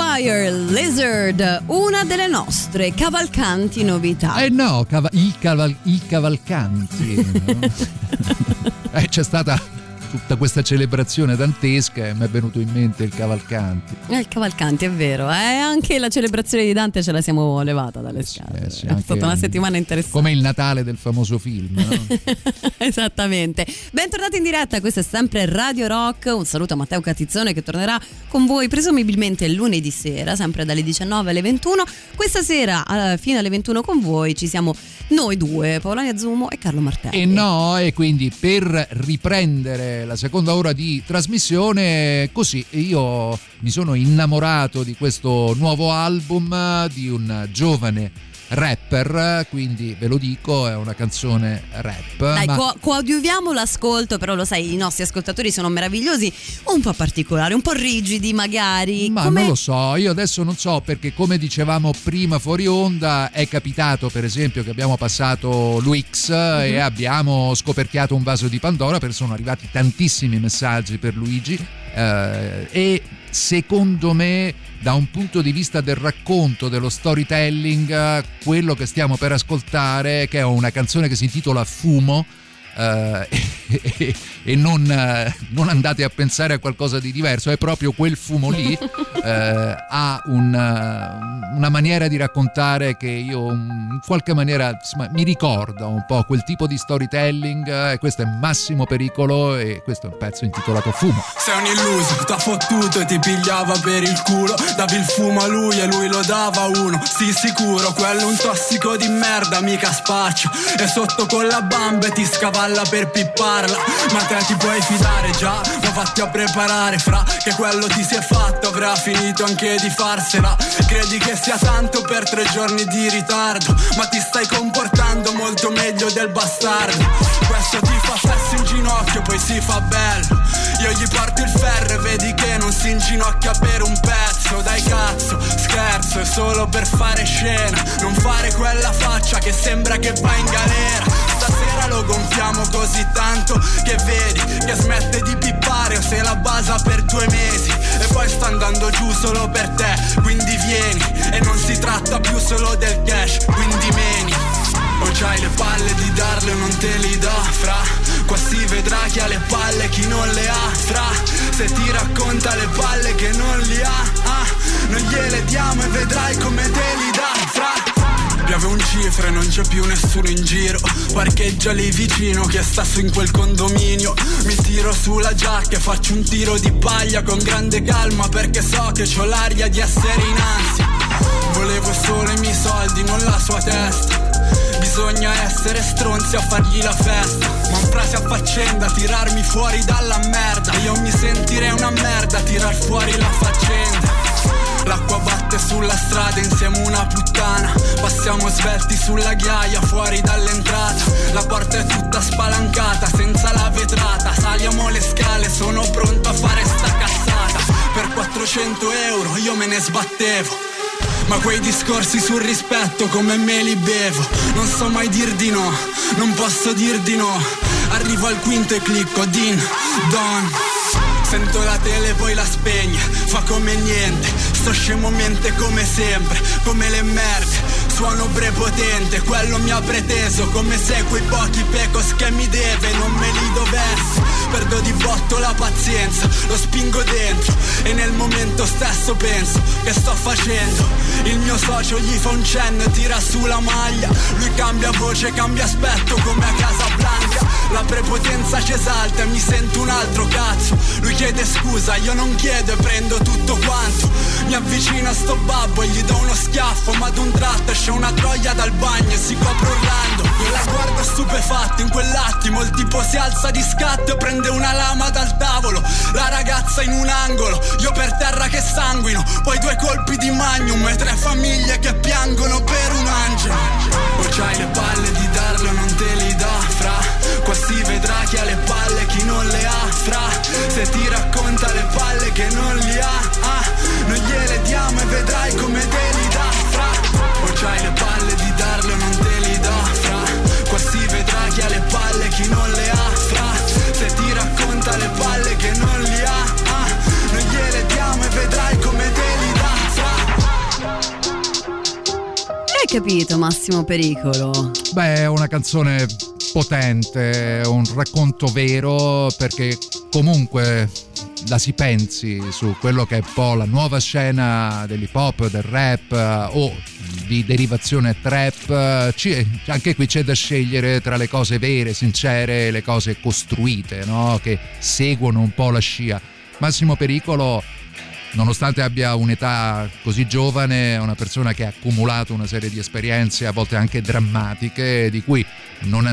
Haywire Lizard, una delle nostre cavalcanti novità. Eh no, cava- i, caval- i cavalcanti. [laughs] no? eh, c'è stata tutta questa celebrazione dantesca e mi è venuto in mente il cavalcanti. Eh, il Cavalcanti, è vero, eh? anche la celebrazione di Dante ce la siamo levata dalle scatole. Eh sì, è stata una settimana interessante. Come il Natale del famoso film. no? [laughs] Esattamente. Bentornati in diretta, questo è sempre Radio Rock. Un saluto a Matteo Catizzone che tornerà con voi presumibilmente lunedì sera, sempre dalle 19 alle 21. Questa sera, eh, fino alle 21 con voi, ci siamo noi due, Paolania Zumo e Carlo Martelli. E no, e quindi per riprendere la seconda ora di trasmissione, così io mi sono innamorato di questo nuovo album di un giovane rapper, quindi ve lo dico, è una canzone rap. Dai, ma- co- coadiuviamo l'ascolto, però lo sai, i nostri ascoltatori sono meravigliosi, un po' particolari, un po' rigidi magari. Ma Come- non lo so, io adesso non so perché come dicevamo prima fuori onda è capitato per esempio che abbiamo passato l'UX e abbiamo scoperchiato un vaso di Pandora perché sono arrivati tantissimi messaggi per Luigi eh, e secondo me da un punto di vista del racconto, dello storytelling, eh, quello che stiamo per ascoltare, che è una canzone che si intitola Fumo, eh, e, [laughs] e non, eh, non andate a pensare a qualcosa di diverso, è proprio quel fumo lì, [laughs] eh, ha un, eh, una maniera di raccontare che io in qualche maniera insomma, mi ricorda un po' quel tipo di storytelling, eh, e questo è Massimo Pericolo e questo è un pezzo intitolato Fumo. Sei un illuso, t'ha fottuto e ti pigliava per il culo. Davi il fumo a lui e lui lo dava a uno. Sì sicuro, quello è un tossico di merda, mica spaccio. E sotto con la bamba e ti scavalla per pipparla. Ma te ti puoi fidare già, ma fatti a preparare. Fra Che quello ti si è fatto, avrà finito anche di farsela. Credi che sia tanto per tre giorni di ritardo. Ma ti stai comportando molto meglio del bastardo. Questo ti fa sesso in ginocchio, poi si fa bello. Io gli porto il ferro e vedi che non si inginocchia per un pezzo. Dai cazzo, scherzo, è solo per fare scena. Non fare quella faccia che sembra che va in galera Stasera lo gonfiamo così tanto che vedi Che smette di pippare o se la basa per due mesi E poi sta andando giù solo per te Quindi vieni e non si tratta più solo del cash Quindi meni. O c'hai le palle di darle o non te li do, fra. Qua si vedrà chi ha le palle, chi non le ha, fra. Se ti racconta le palle che non li ha, ah Noi gliele diamo e vedrai come te li dà, fra Piove un cifre, non c'è più nessuno in giro. Parcheggia lì vicino che sta su in quel condominio. Mi tiro sulla giacca e faccio un tiro di paglia con grande calma Perché so che ho l'aria di essere in ansia. Volevo solo i miei soldi, non la sua testa. Bisogna essere stronzi a fargli la festa. Ma un frase a faccenda, tirarmi fuori dalla merda. Io mi sentirei una merda tirar fuori la faccenda vede insieme una puttana. Passiamo svelti sulla ghiaia fuori dall'entrata. La porta è tutta spalancata senza la vetrata. Saliamo le scale sono pronto a fare sta cazzata. Per 400 euro io me ne sbattevo. Ma quei discorsi sul rispetto come me li bevo. Non so mai dir di no, non posso dir di no. Arrivo al quinto e clicco din, don. Sento la tele poi la spegne, fa come niente Sto scemo mente come sempre, come le merde Suono prepotente, quello mi ha preteso Come se quei pochi pecos che mi deve non me li dovessi Perdo di botto la pazienza, lo spingo dentro E nel momento stesso penso che sto facendo. Il mio socio gli fa un cenno, tira su la maglia. Lui cambia voce, cambia aspetto come a Casablanca La prepotenza ci esalta mi sento un altro cazzo. Lui chiede scusa, io non chiedo e prendo tutto quanto. Mi avvicino a sto babbo e gli do uno schiaffo Ma ad un tratto esce una troia dal bagno e si copre urlando. Io la guardo stupefatto, in quell'attimo il tipo si alza di scatto e prende una lama dal tavolo. La ragazza in un angolo, io per terra che sanguino. Poi due colpi di magnum e tre famiglie che piangono per un angelo. O c'hai le palle di darlo, non te li dà fra Qua si vedrà chi ha le palle, chi non le ha fra. Se ti racconta le palle che non li ha ah, Noi gliele diamo e vedrai come te li dà fra. O c'hai le palle di darlo, non te li dà fra. Qua si vedrà chi ha le palle, chi non le ha fra. Se ti racconta le palle che non li ha ah, Noi gliele diamo e vedrai come te li dà fra. Hai capito Massimo Pericolo? Beh, è una canzone potente, un racconto vero perché comunque la si pensi su quello che è un po' la nuova scena dell'hip hop, del rap o di derivazione trap, anche qui c'è da scegliere tra le cose vere, sincere e le cose costruite, no? che seguono un po' la scia. Massimo Pericolo nonostante abbia un'età così giovane, è una persona che ha accumulato una serie di esperienze, a volte anche drammatiche, di cui non,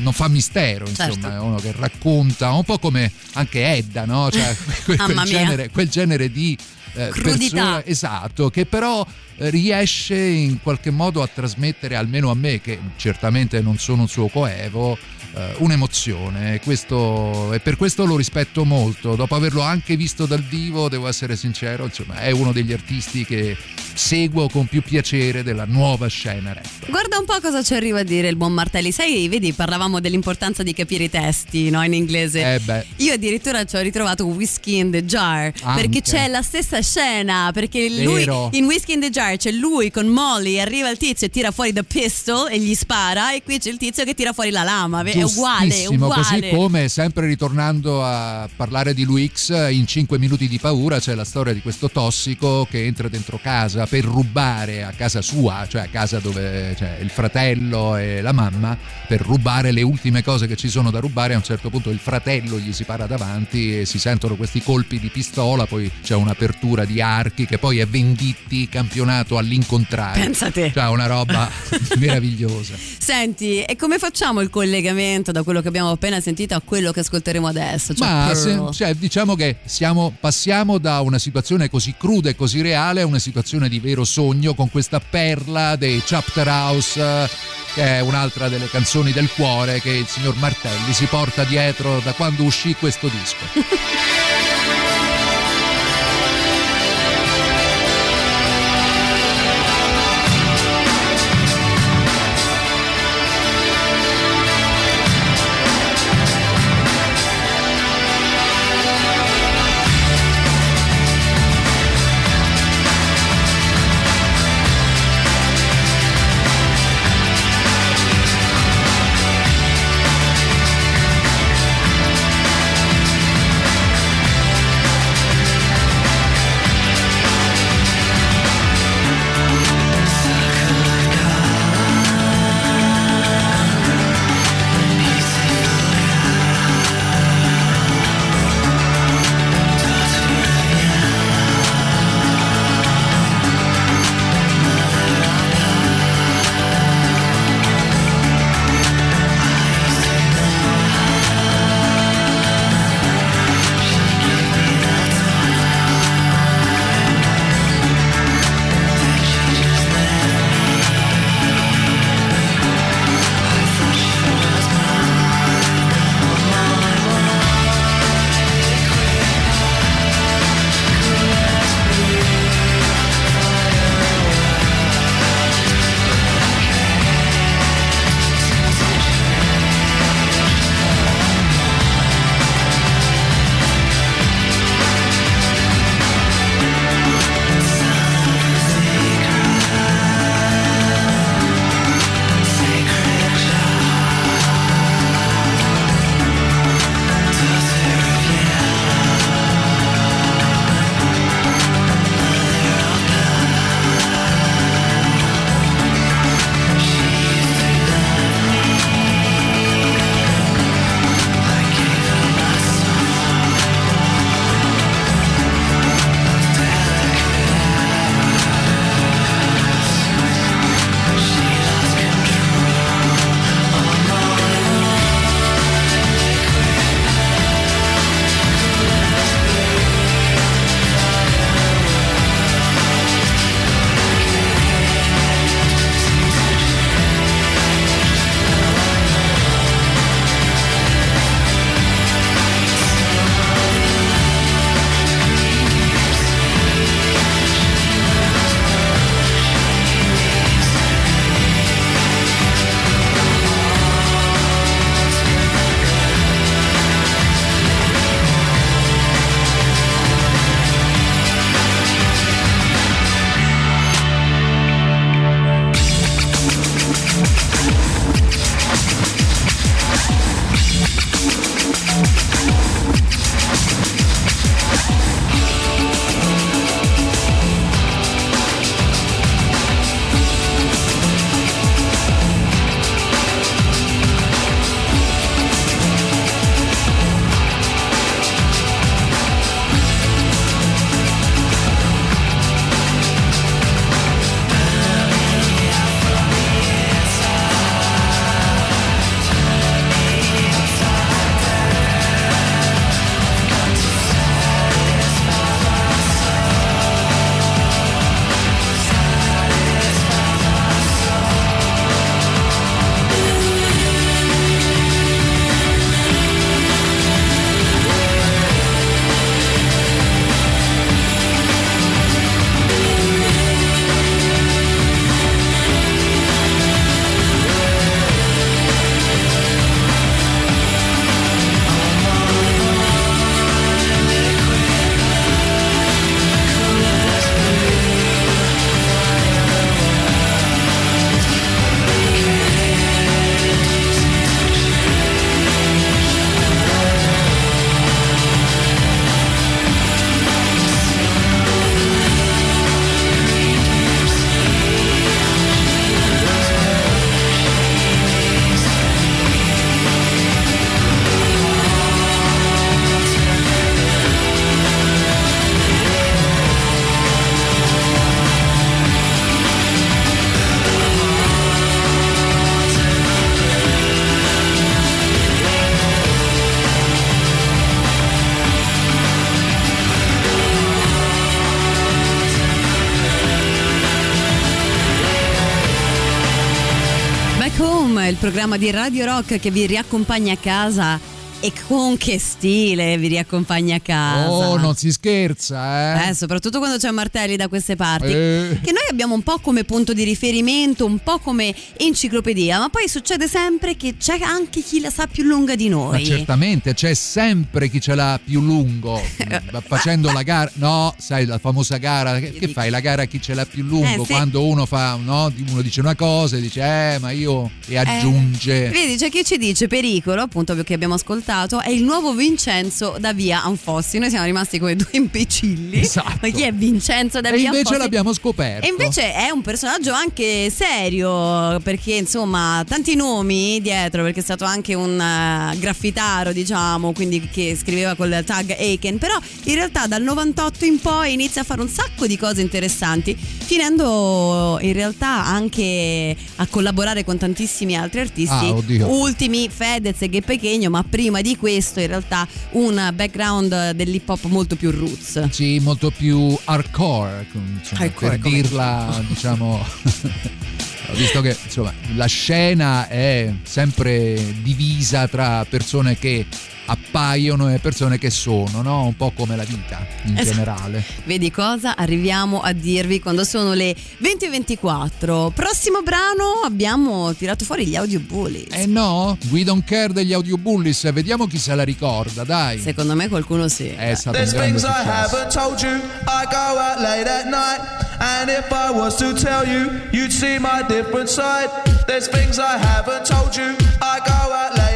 non fa mistero, insomma, Certo. è uno che racconta, un po' come anche Edda, no? Cioè, [laughs] [laughs] quel, quel genere, quel genere di eh, Crudità. persone- esatto, che però eh, riesce in qualche modo a trasmettere, almeno a me, che certamente non sono un suo coevo, eh, un'emozione. Questo, e per questo lo rispetto molto. Dopo averlo anche visto dal vivo, devo essere sincero, insomma, è uno degli artisti che seguo con più piacere della nuova scena rap. Guarda un po' cosa ci arriva a dire il buon Martelli. Sai, vedi, parlavamo dell'importanza di capire i testi no, in inglese. Eh beh. Io addirittura ci ho ritrovato Whiskey in the Jar Anche. perché c'è la stessa scena. Perché lui in Whiskey in the Jar c'è lui con Molly, arriva il tizio e tira fuori the pistol e gli spara, e qui c'è il tizio che tira fuori la lama. È uguale, è uguale. Così come, sempre ritornando a parlare di lui X, in 5 minuti di paura c'è la storia di questo tossico che entra dentro casa per rubare a casa sua, cioè a casa dove c'è il fratello e la mamma, per rubare le ultime cose che ci sono da rubare. A un certo punto il fratello gli si para davanti e si sentono questi colpi di pistola, poi c'è un'apertura di archi che poi è Venditti campionato all'incontrario. Pensa te. Cioè una roba [laughs] meravigliosa. Senti, e come facciamo il collegamento da quello che abbiamo appena sentito a quello che ascolteremo adesso? Cioè Ma se- cioè, diciamo che siamo- passiamo da una situazione così cruda e così reale a una situazione di vero sogno con questa perla dei Chapter House, che è un'altra delle canzoni del cuore che il signor Martelli si porta dietro da quando uscì questo disco. [laughs] di Radio Rock che vi riaccompagna a casa e con che stile vi riaccompagna a casa. Oh, non si scherza, eh. Eh, soprattutto quando c'è Martelli da queste parti. Eh. Che noi abbiamo un po' come punto di riferimento, un po' come enciclopedia, ma poi succede sempre che c'è anche chi la sa più lunga di Ma noi. certamente c'è sempre chi ce l'ha più lungo [laughs] facendo la gara no sai la famosa gara che, che fai la gara a chi ce l'ha più lungo Eh, sì. quando uno fa no uno dice una cosa e dice eh ma io e aggiunge Vedi, c'è chi ci dice pericolo, appunto che abbiamo ascoltato, è il nuovo Vincenzo da via Anfossi. Noi siamo rimasti come due imbecilli. Esatto. Ma chi è Vincenzo da e via invece Anfossi? l'abbiamo scoperto E invece è un personaggio anche serio, perché insomma tanti nomi dietro, perché è stato anche un eh, graffitaro, diciamo, quindi che scriveva col tag Aiken, però in realtà dal 98 in poi inizia a fare un sacco di cose interessanti, finendo in realtà anche a collaborare con tantissimi altri artisti, Ah, ultimi Fedez e Che Pechegno, ma prima di questo in realtà un background dell'hip hop molto più roots. sì molto più hardcore insomma, Hardcore, per come- dirla [laughs] diciamo visto che insomma la scena è sempre divisa tra persone che appaiono e persone che sono no? un po' come la vita in Esatto. generale Vedi cosa arriviamo a dirvi quando sono le 20.24. Prossimo brano abbiamo tirato fuori gli audio bullies. Eh no, We Don't Care degli Audio Bullies, vediamo chi se la ricorda, dai. Secondo me qualcuno sì. È stato un There's grande things I successo. haven't told you. I go out late at night. And if I was to tell you, you'd see my different side. There's things I haven't told you. I go out late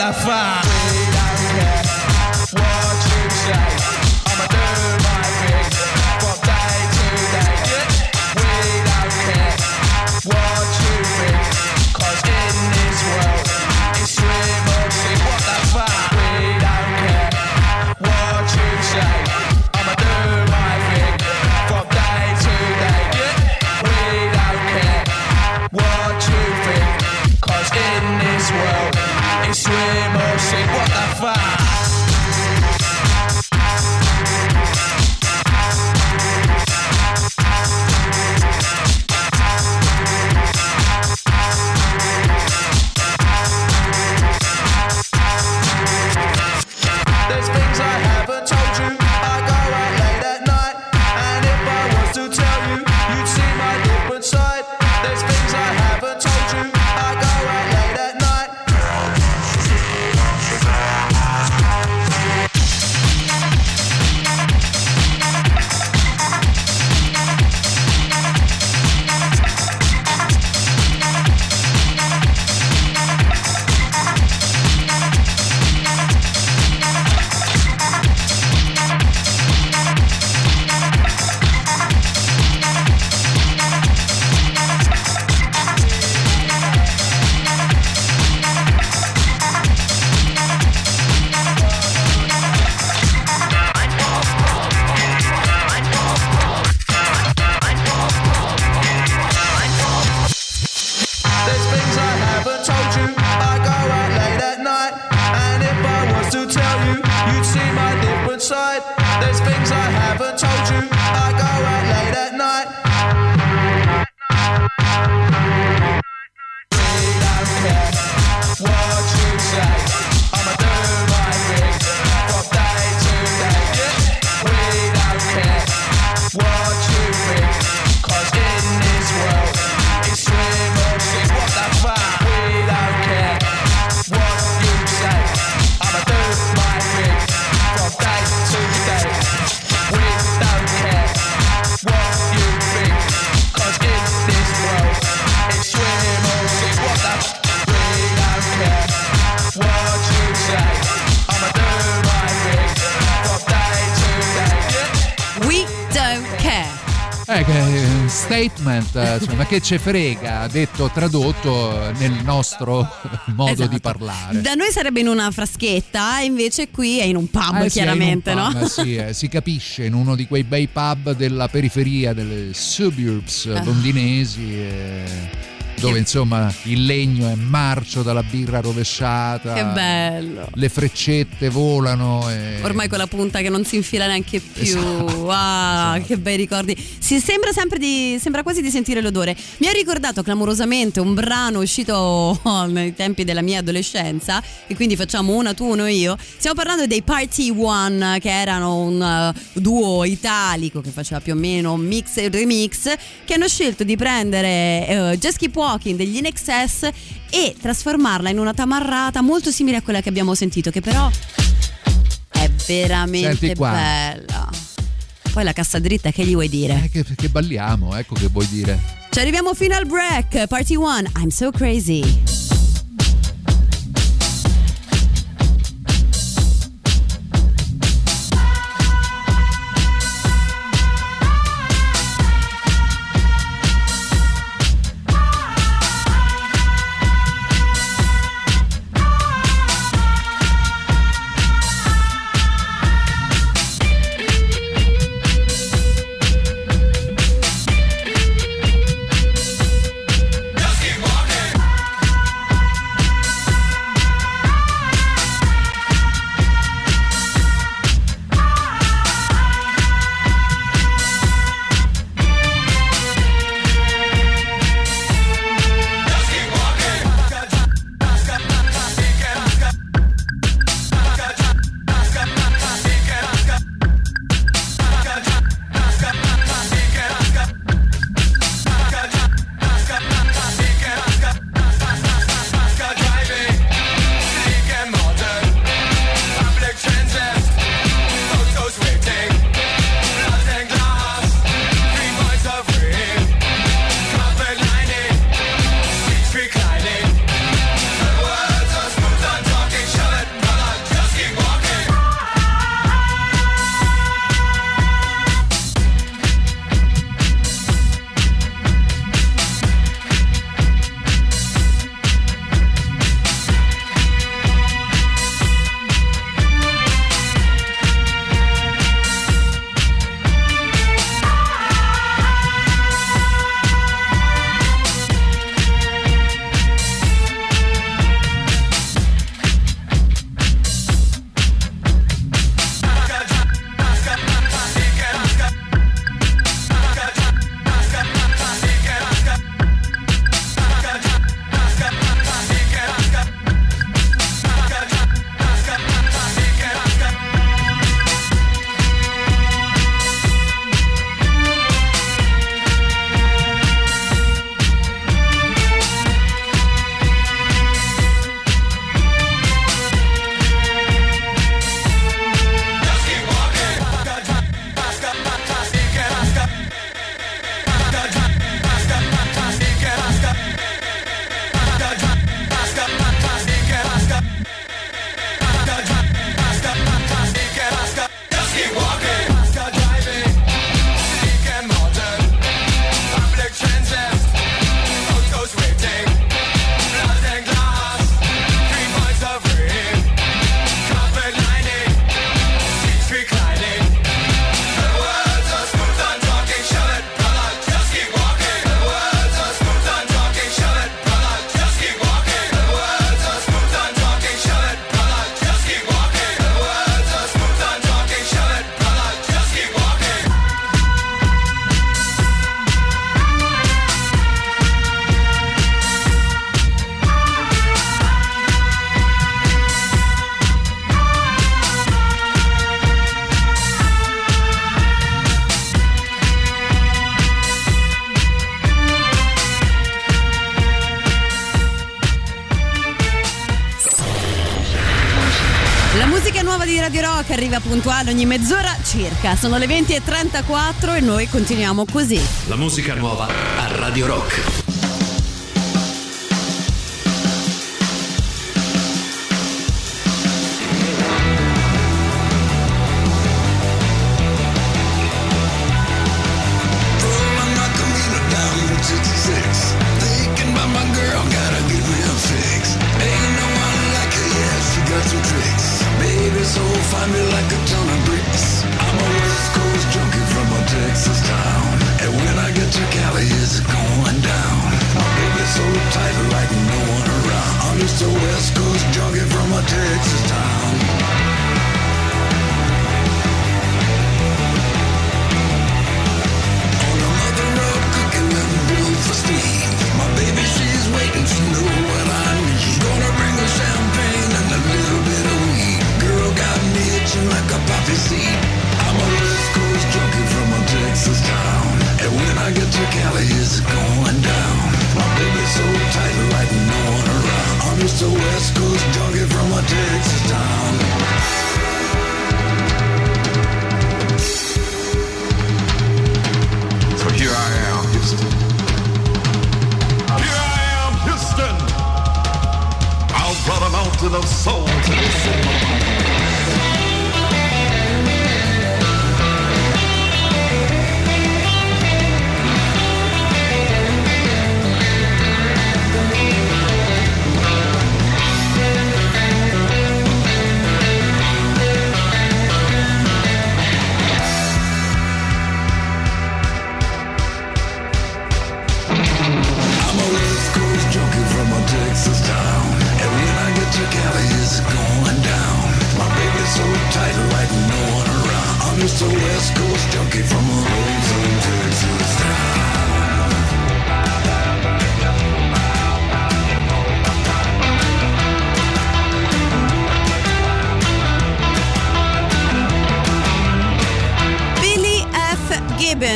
Mustafa. Eh, che- statement, eh, cioè, ma che ce frega, detto tradotto nel nostro [laughs] modo Esatto. di parlare. Da noi sarebbe in una fraschetta, invece qui è in un pub, Eh sì, chiaramente, in un no? pub, sì, eh, si capisce in uno di quei bei pub della periferia delle suburbs Ah. londinesi eh, dove insomma il legno è marcio dalla birra rovesciata Che bello. le freccette volano e... Ormai con la punta che non si infila neanche più. Esatto, Ah, che bei ricordi. Si sembra sempre di. sembra quasi di sentire l'odore. Mi ha ricordato clamorosamente un brano uscito [laughs] nei tempi della mia adolescenza. E quindi facciamo una tu, uno io. Stiamo parlando dei Party One, che erano un uh, duo italico che faceva più o meno un mix e remix. Che hanno scelto di prendere uh, Just Keep Walking degli In Excess e trasformarla in una tamarrata molto simile a quella che abbiamo sentito, che però è veramente bella. Poi la cassa dritta, che gli vuoi dire? Eh, che, che balliamo, ecco che vuoi dire. Ci arriviamo fino al break. Party 1, I'm so crazy. Puntuale ogni mezz'ora circa. Sono le 20.34 e noi continuiamo così. La musica nuova a Radio Rock.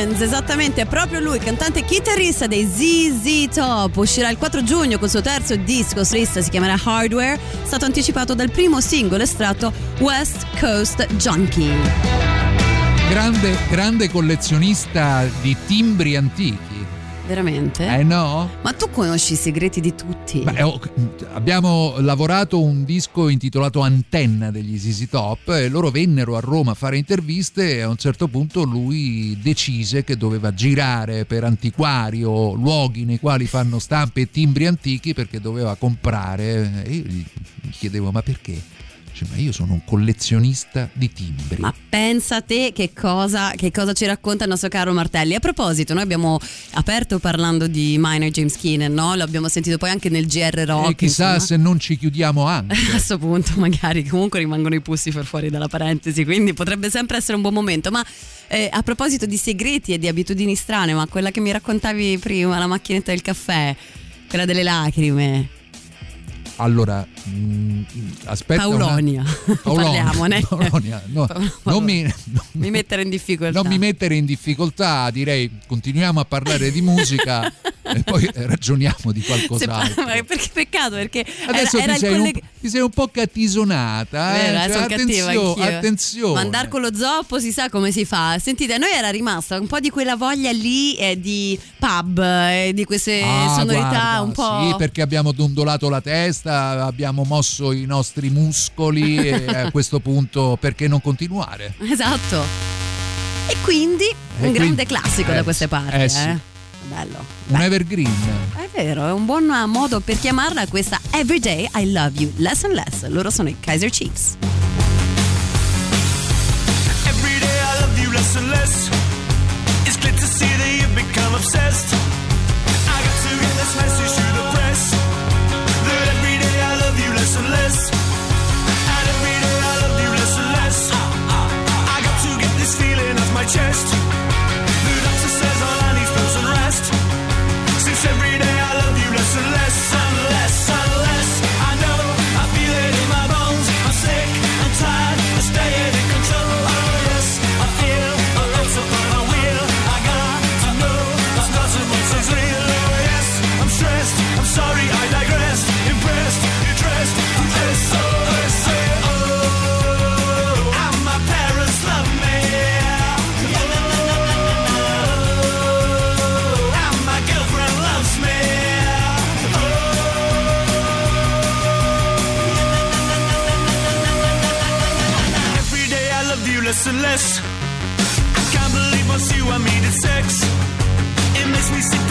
Gibbons, esattamente, è proprio lui, cantante e chitarrista dei ZZ Top. Uscirà il 4 giugno col suo terzo disco solista, si chiamerà Hardware, stato anticipato dal primo singolo estratto West Coast Junkie. Grande, grande collezionista di timbri antichi. Veramente? Eh no? Ma tu conosci i segreti di tutti? Beh, oh, abbiamo lavorato un disco intitolato Antenna degli ZZ Top e loro vennero a Roma a fare interviste e a un certo punto lui decise che doveva girare per antiquari o luoghi nei quali fanno stampe e timbri antichi perché doveva comprare. E io gli chiedevo ma perché? Dice, ma io sono un collezionista di timbri. Ma pensa te che cosa, che cosa ci racconta il nostro caro Martelli. A proposito, noi abbiamo aperto parlando di Minor James Keenan, no? L'abbiamo sentito poi anche nel GR Rock. e chissà insomma. se non ci chiudiamo anche. [laughs] A questo punto magari comunque rimangono i pussi per fuori dalla parentesi, quindi potrebbe sempre essere un buon momento. Ma eh, a proposito di segreti e di abitudini strane, ma quella che mi raccontavi prima, la macchinetta del caffè, quella delle lacrime, Allora, mh, aspetta. una- Paulonia, [laughs] parliamone. Paulonia, no, [laughs] non, mi, non- mi mettere in difficoltà. non mi mettere in difficoltà, direi continuiamo a parlare di musica [laughs] e poi ragioniamo di qualcos'altro. ma perché peccato perché Adesso era, era ti, sei collega- un, ti sei un po' cattisonata. eh? Vero, eh, Cioè, attenzio- attenzione. Ma andare con lo zoppo si sa come si fa. Sentite, a noi era rimasta un po' di quella voglia lì eh, di pub, eh, di queste Ah, sonorità guarda, un po'. Sì, perché abbiamo dondolato la testa, abbiamo mosso i nostri muscoli e [laughs] a questo punto perché non continuare? Esatto. E quindi un quindi- grande classico eh, da queste parti. eh sì. Bello. Un evergreen. È vero, è un buon modo per chiamarla questa Everyday I Love You, Less and Less. Loro sono i Kaiser Chiefs. Every day I love you less and less. It's clear to see that you've become obsessed. I got to get this message chest. Love you less and less. I can't believe once you and me did sex. It makes me sick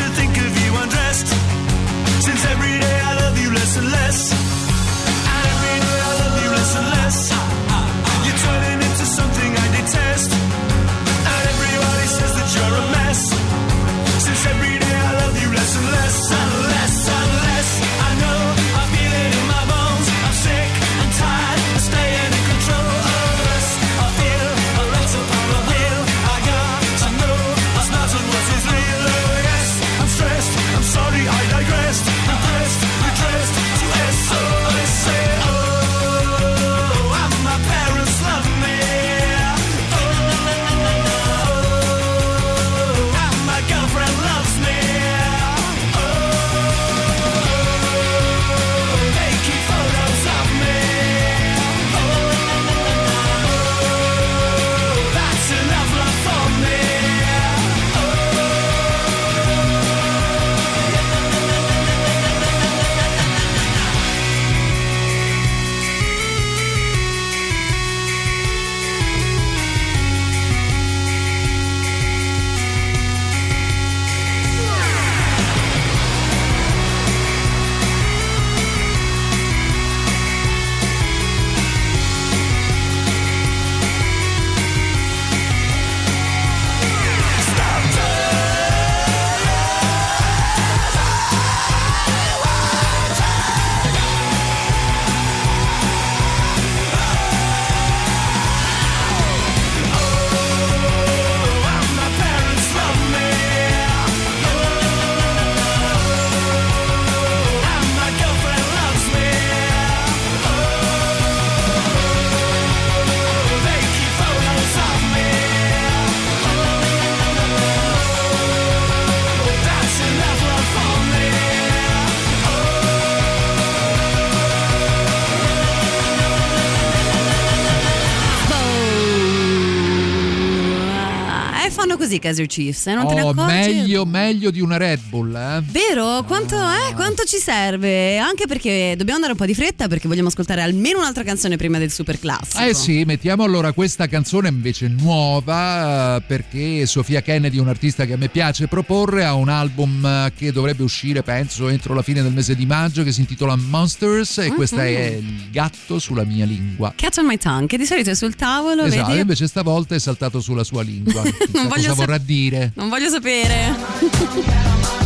così Kaiser Chiefs, eh? non te ne Oh, accorgi? meglio, meglio di una Red Bull, eh? Vero? Quanto, Ah. eh, quanto ci serve? Anche perché dobbiamo andare un po' di fretta perché vogliamo ascoltare almeno un'altra canzone prima del super classico. Eh sì, mettiamo allora questa canzone invece nuova eh, perché Sofia Kennedy è un'artista che a me piace proporre, ha un album eh, che dovrebbe uscire penso entro la fine del mese di maggio che si intitola Monsters e Mhm. questa è Il gatto sulla mia lingua. Cat on my tongue, che di solito è sul tavolo, Esatto, vedi? invece stavolta è saltato sulla sua lingua. [laughs] Chissà voglio cosa sap- vorrà dire. Non voglio sapere.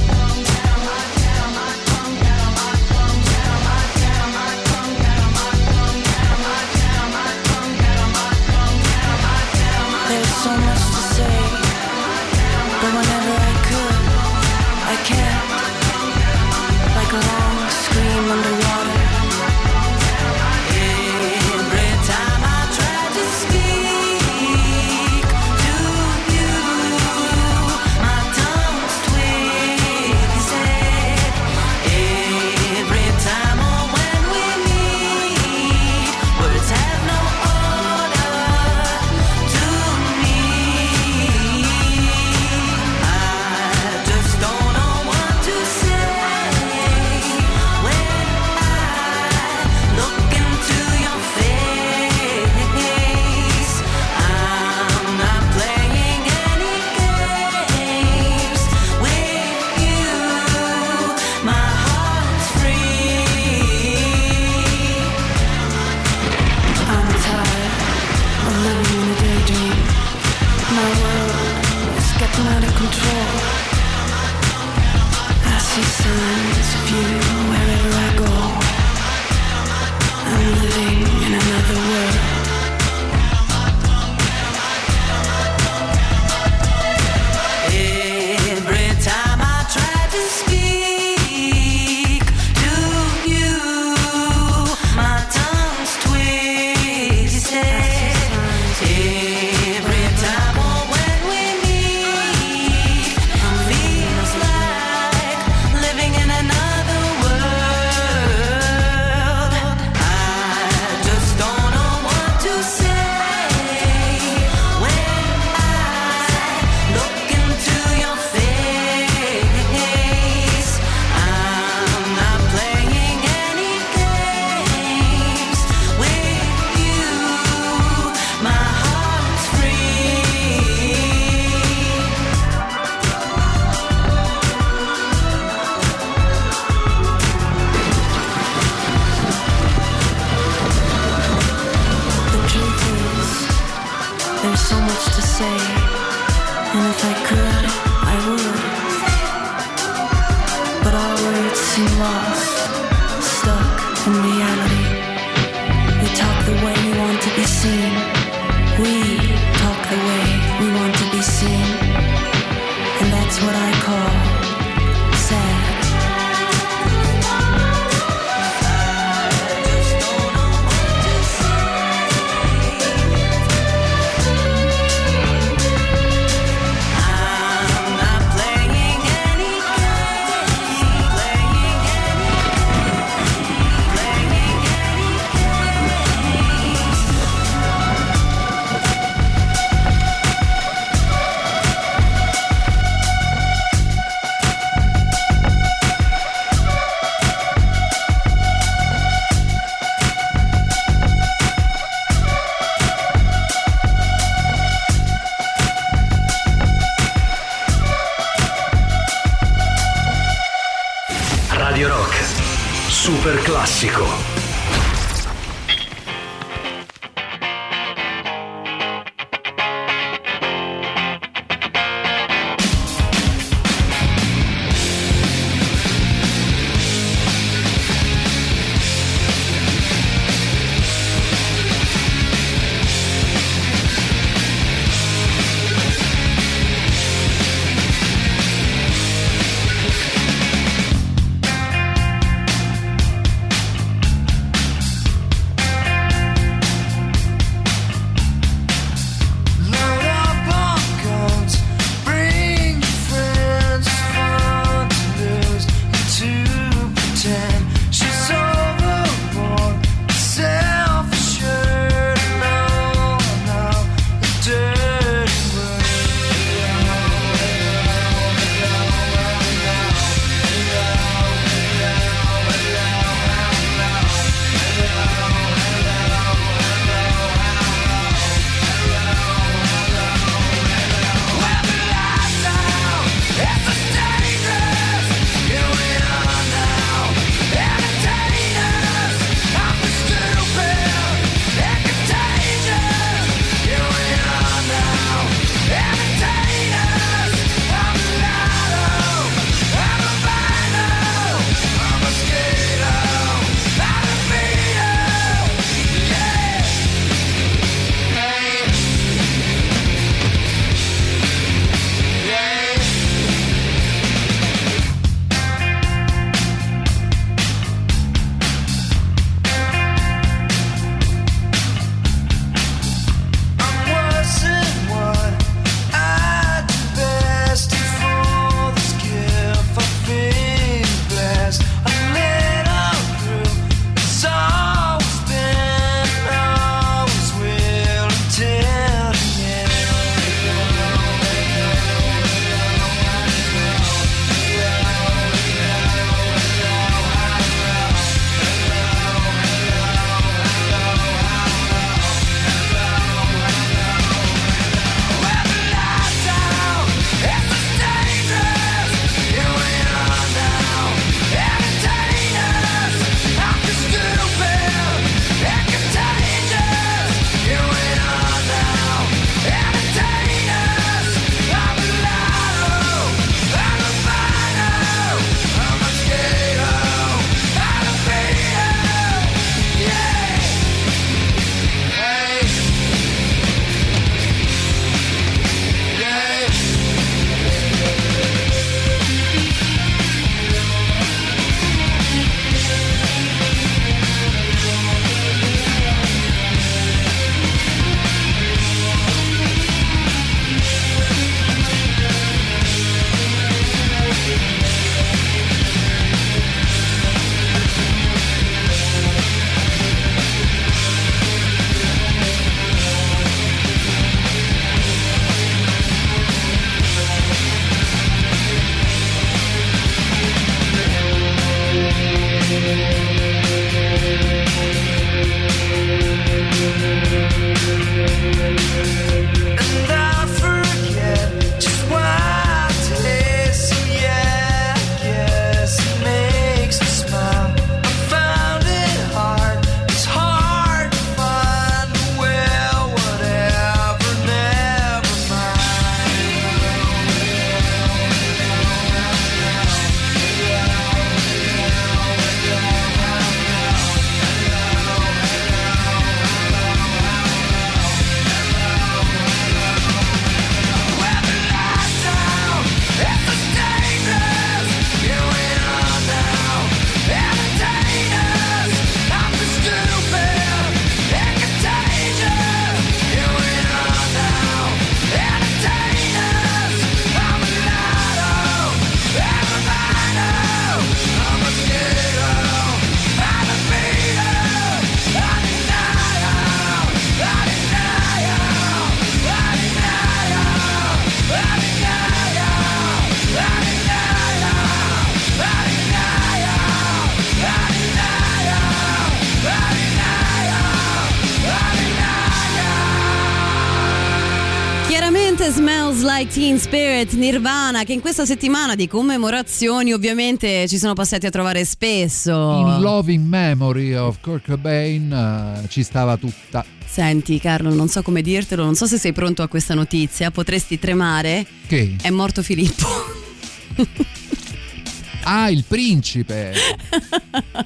Spirit Nirvana che in questa settimana di commemorazioni ovviamente ci sono passati a trovare spesso. In loving memory of Kurt Cobain eh, ci stava tutta. Senti Carlo, non so come dirtelo, non so se sei pronto a questa notizia, potresti tremare? Che? È morto Filippo. [laughs] Ah, il principe! [laughs]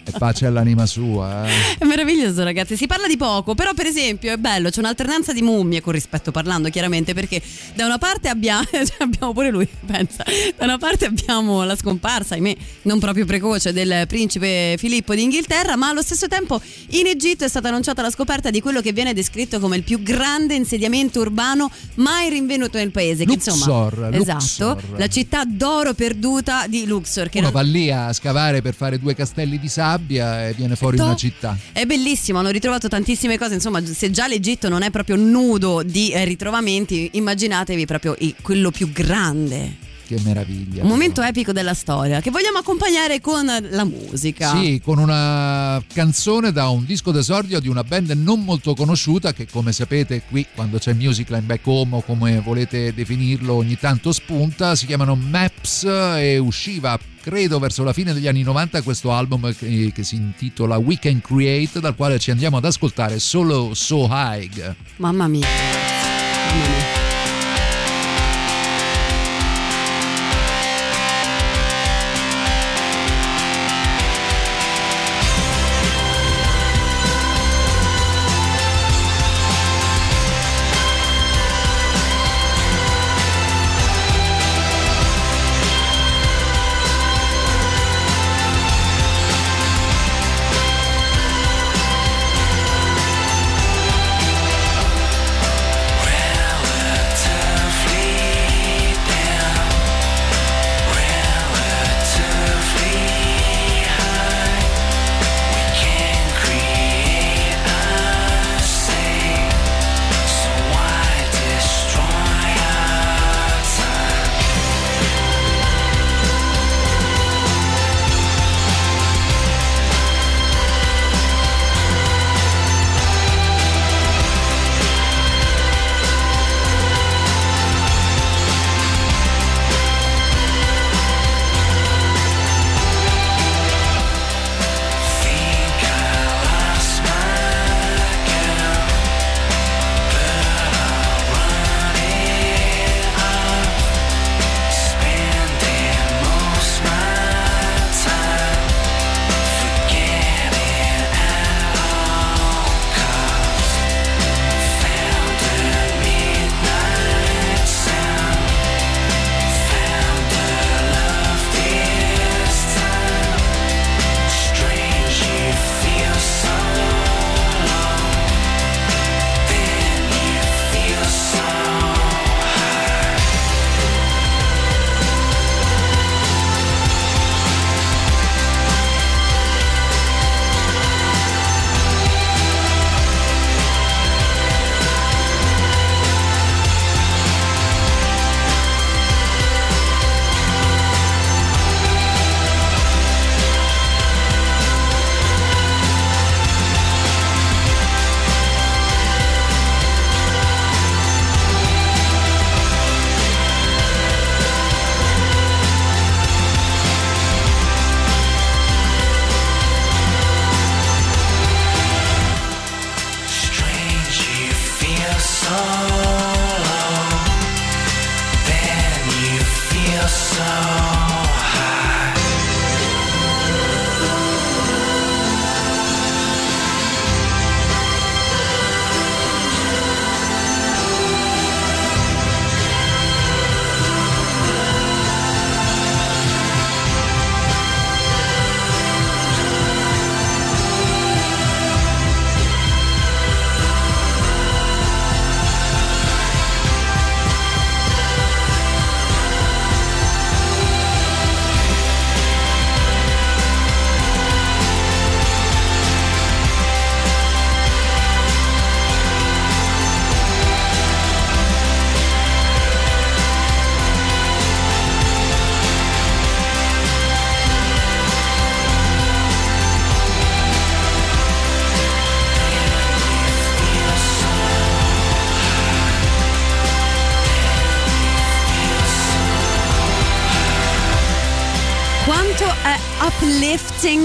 e pace all'anima sua. eh. È meraviglioso, ragazzi. Si parla di poco, però, per esempio, è bello. C'è un'alternanza di mummie, con rispetto parlando, chiaramente, perché da una parte abbiamo, [laughs] cioè abbiamo pure lui, pensa. Da una parte abbiamo la scomparsa, ahimè, non proprio precoce, del principe Filippo d'Inghilterra, ma allo stesso tempo in Egitto è stata annunciata la scoperta di quello che viene descritto come il più grande insediamento urbano mai rinvenuto nel paese. Che, insomma, Luxor, esatto, Luxor. la città d'oro perduta di Luxor. Che Uno va lì a scavare per fare due castelli di sabbia e viene fuori Top. una città. È bellissimo, hanno ritrovato tantissime cose, insomma se già l'Egitto non è proprio nudo di eh, ritrovamenti, immaginatevi proprio quello più grande. Che meraviglia. Un momento epico della storia che vogliamo accompagnare con la musica. Sì, con una canzone da un disco d'esordio di una band non molto conosciuta che come sapete qui quando c'è Musicline Back Home o come volete definirlo ogni tanto spunta, si chiamano Maps e usciva credo verso la fine degli anni 90 questo album che, che si intitola We Can Create dal quale ci andiamo ad ascoltare solo So High. Mamma mia. Mamma mia.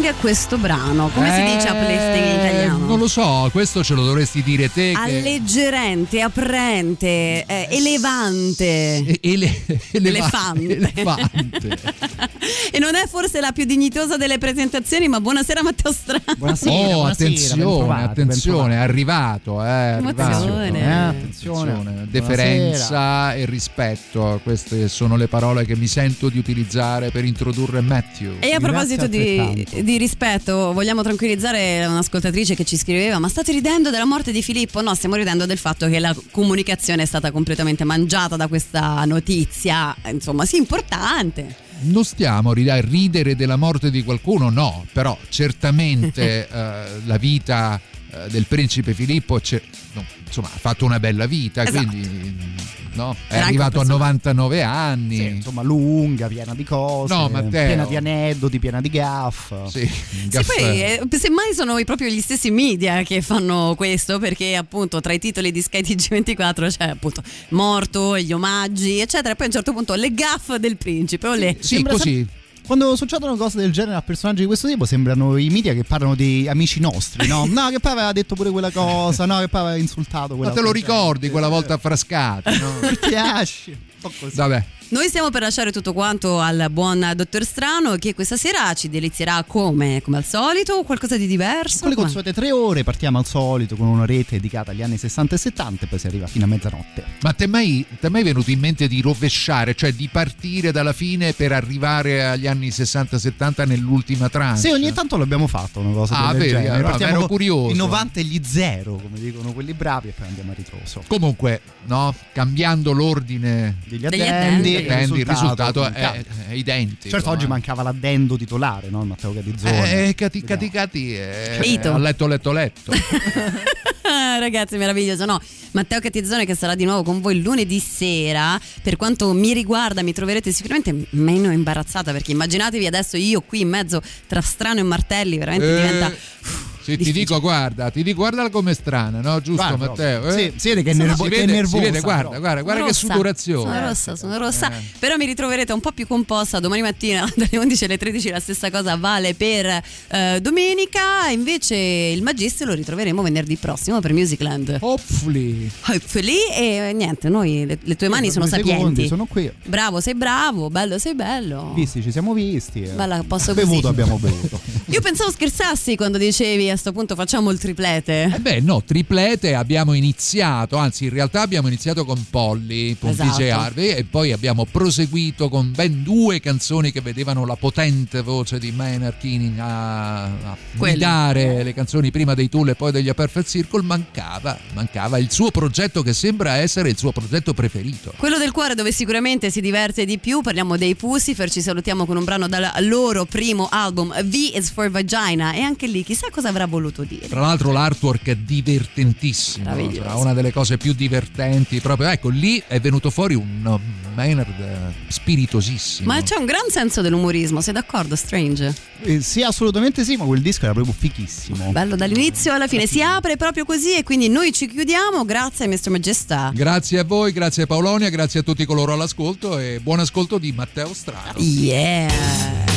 Uplifting questo brano. Come si dice uplifting in Eh, italiano? Non lo so, questo ce lo dovresti dire te. che- Alleggerente, aprente, eh, elevante. E- ele- eleva- Elefante. [laughs] e non è forse la più dignitosa delle presentazioni, ma buonasera Matteo Strano. oh, attenzione, attenzione, è arrivato, eh, è arrivato. Attenzione. Eh, attenzione. attenzione. Deferenza e rispetto, queste sono le parole che mi sento di utilizzare per introdurre Matthew. E a proposito di, di rispetto, vogliamo tranquillizzare un'ascoltatrice che ci scriveva: Ma state ridendo della morte di Filippo? No, stiamo ridendo del fatto che la comunicazione è stata completamente mangiata da questa notizia. Insomma, sì, importante. Non stiamo a rid- a ridere della morte di qualcuno, no, però certamente [laughs] eh, la vita eh, del principe Filippo no, insomma, ha fatto una bella vita, Esatto. quindi no, è Era arrivato a un personaggio- 99 anni. Sì, insomma, lunga, piena di cose, No, piena di aneddoti, piena di gaff. Sì, Sì, poi eh, semmai sono proprio gli stessi media che fanno questo perché appunto tra i titoli di Sky TG24 c'è appunto morto, gli omaggi eccetera e poi a un certo punto le gaffe del principe olè. Sembra sem- quando succedono cose del genere a personaggi di questo tipo sembrano i media che parlano di amici nostri, no? [laughs] No, che poi aveva detto pure quella cosa, no, che poi aveva insultato quella Ma te lo ricordi quella volta a Frascati, no? [laughs] Po' così. Vabbè. Noi stiamo per lasciare tutto quanto al buon dottor Strano che questa sera ci delizierà come, come al solito o qualcosa di diverso. Con le consuete tre ore partiamo al solito con una rete dedicata agli anni 60 e 70 e poi si arriva fino a mezzanotte. Ma ti è mai, mai venuto in mente di rovesciare, cioè di partire dalla fine per arrivare agli anni 60-70 nell'ultima tranche? Sì, ogni tanto l'abbiamo fatto una cosa Ah, del vedi, genere. allora, Partiamo ero curioso. I 90 e gli zero, come dicono quelli bravi, e poi andiamo a ritroso. Comunque, no, cambiando l'ordine degli addendi, degli addendi, il risultato è, è identico. Certo, oggi eh. mancava l'addendo titolare, no? Il Matteo Catizzone. Eh, cati, cati, cati, eh, ha letto, letto, letto. [laughs] Ragazzi, meraviglioso. No, Matteo Cattizzone che sarà di nuovo con voi lunedì sera. Per quanto mi riguarda, mi troverete sicuramente meno imbarazzata perché immaginatevi adesso io qui in mezzo tra strano e martelli, veramente Eh, diventa. Sì, ti dico, guarda, ti dico, guardala come è strana, no? Giusto, Guarda, Matteo? sì, eh? si vede che è Si nervo- vede- che è nervosa, Si vede, guarda, però. guarda, guarda che Rossa. sudorazione. Sono rossa, sono rossa. Eh. Però mi ritroverete un po' più composta domani mattina [laughs] dalle 11 alle 13. La stessa cosa vale per eh, domenica. Invece il Magistro lo ritroveremo venerdì prossimo per Musicland. Hopefully. Hopefully. E niente, noi, le, le tue mani Sì, sono sapienti. secondi, sono qui. Bravo, sei bravo. Bello, sei bello. Visti, ci siamo visti. eh. Bella, posso bevuto, così. abbiamo bevuto. [laughs] Io pensavo scherzassi quando dicevi a sto punto facciamo il triplete. Eh beh, no, triplete abbiamo iniziato, anzi in realtà abbiamo iniziato con Polly, con Esatto. DJ Harvey e poi abbiamo proseguito con ben due canzoni che vedevano la potente voce di Maynard Keening a, a guidare le canzoni prima dei Tool e poi degli A Perfect Circle, mancava, mancava il suo progetto che sembra essere il suo progetto preferito. Quello del cuore dove sicuramente si diverte di più, parliamo dei Pussifer, ci salutiamo con un brano dal loro primo album V is for Vagina e anche lì chissà cosa avrà voluto dire. Tra l'altro l'artwork è divertentissimo, sarà una delle cose più divertenti, proprio ecco lì è venuto fuori un uh, Maynard spiritosissimo. Ma c'è un gran senso dell'umorismo, sei d'accordo Strange? Eh, sì, assolutamente sì, ma quel disco era proprio fichissimo. Bello dall'inizio alla fine, si apre proprio così e quindi noi ci chiudiamo, grazie a Mr. Majestat. Grazie a voi, grazie a Paolonia, grazie a tutti coloro all'ascolto e buon ascolto di Matteo Strano. Yeah!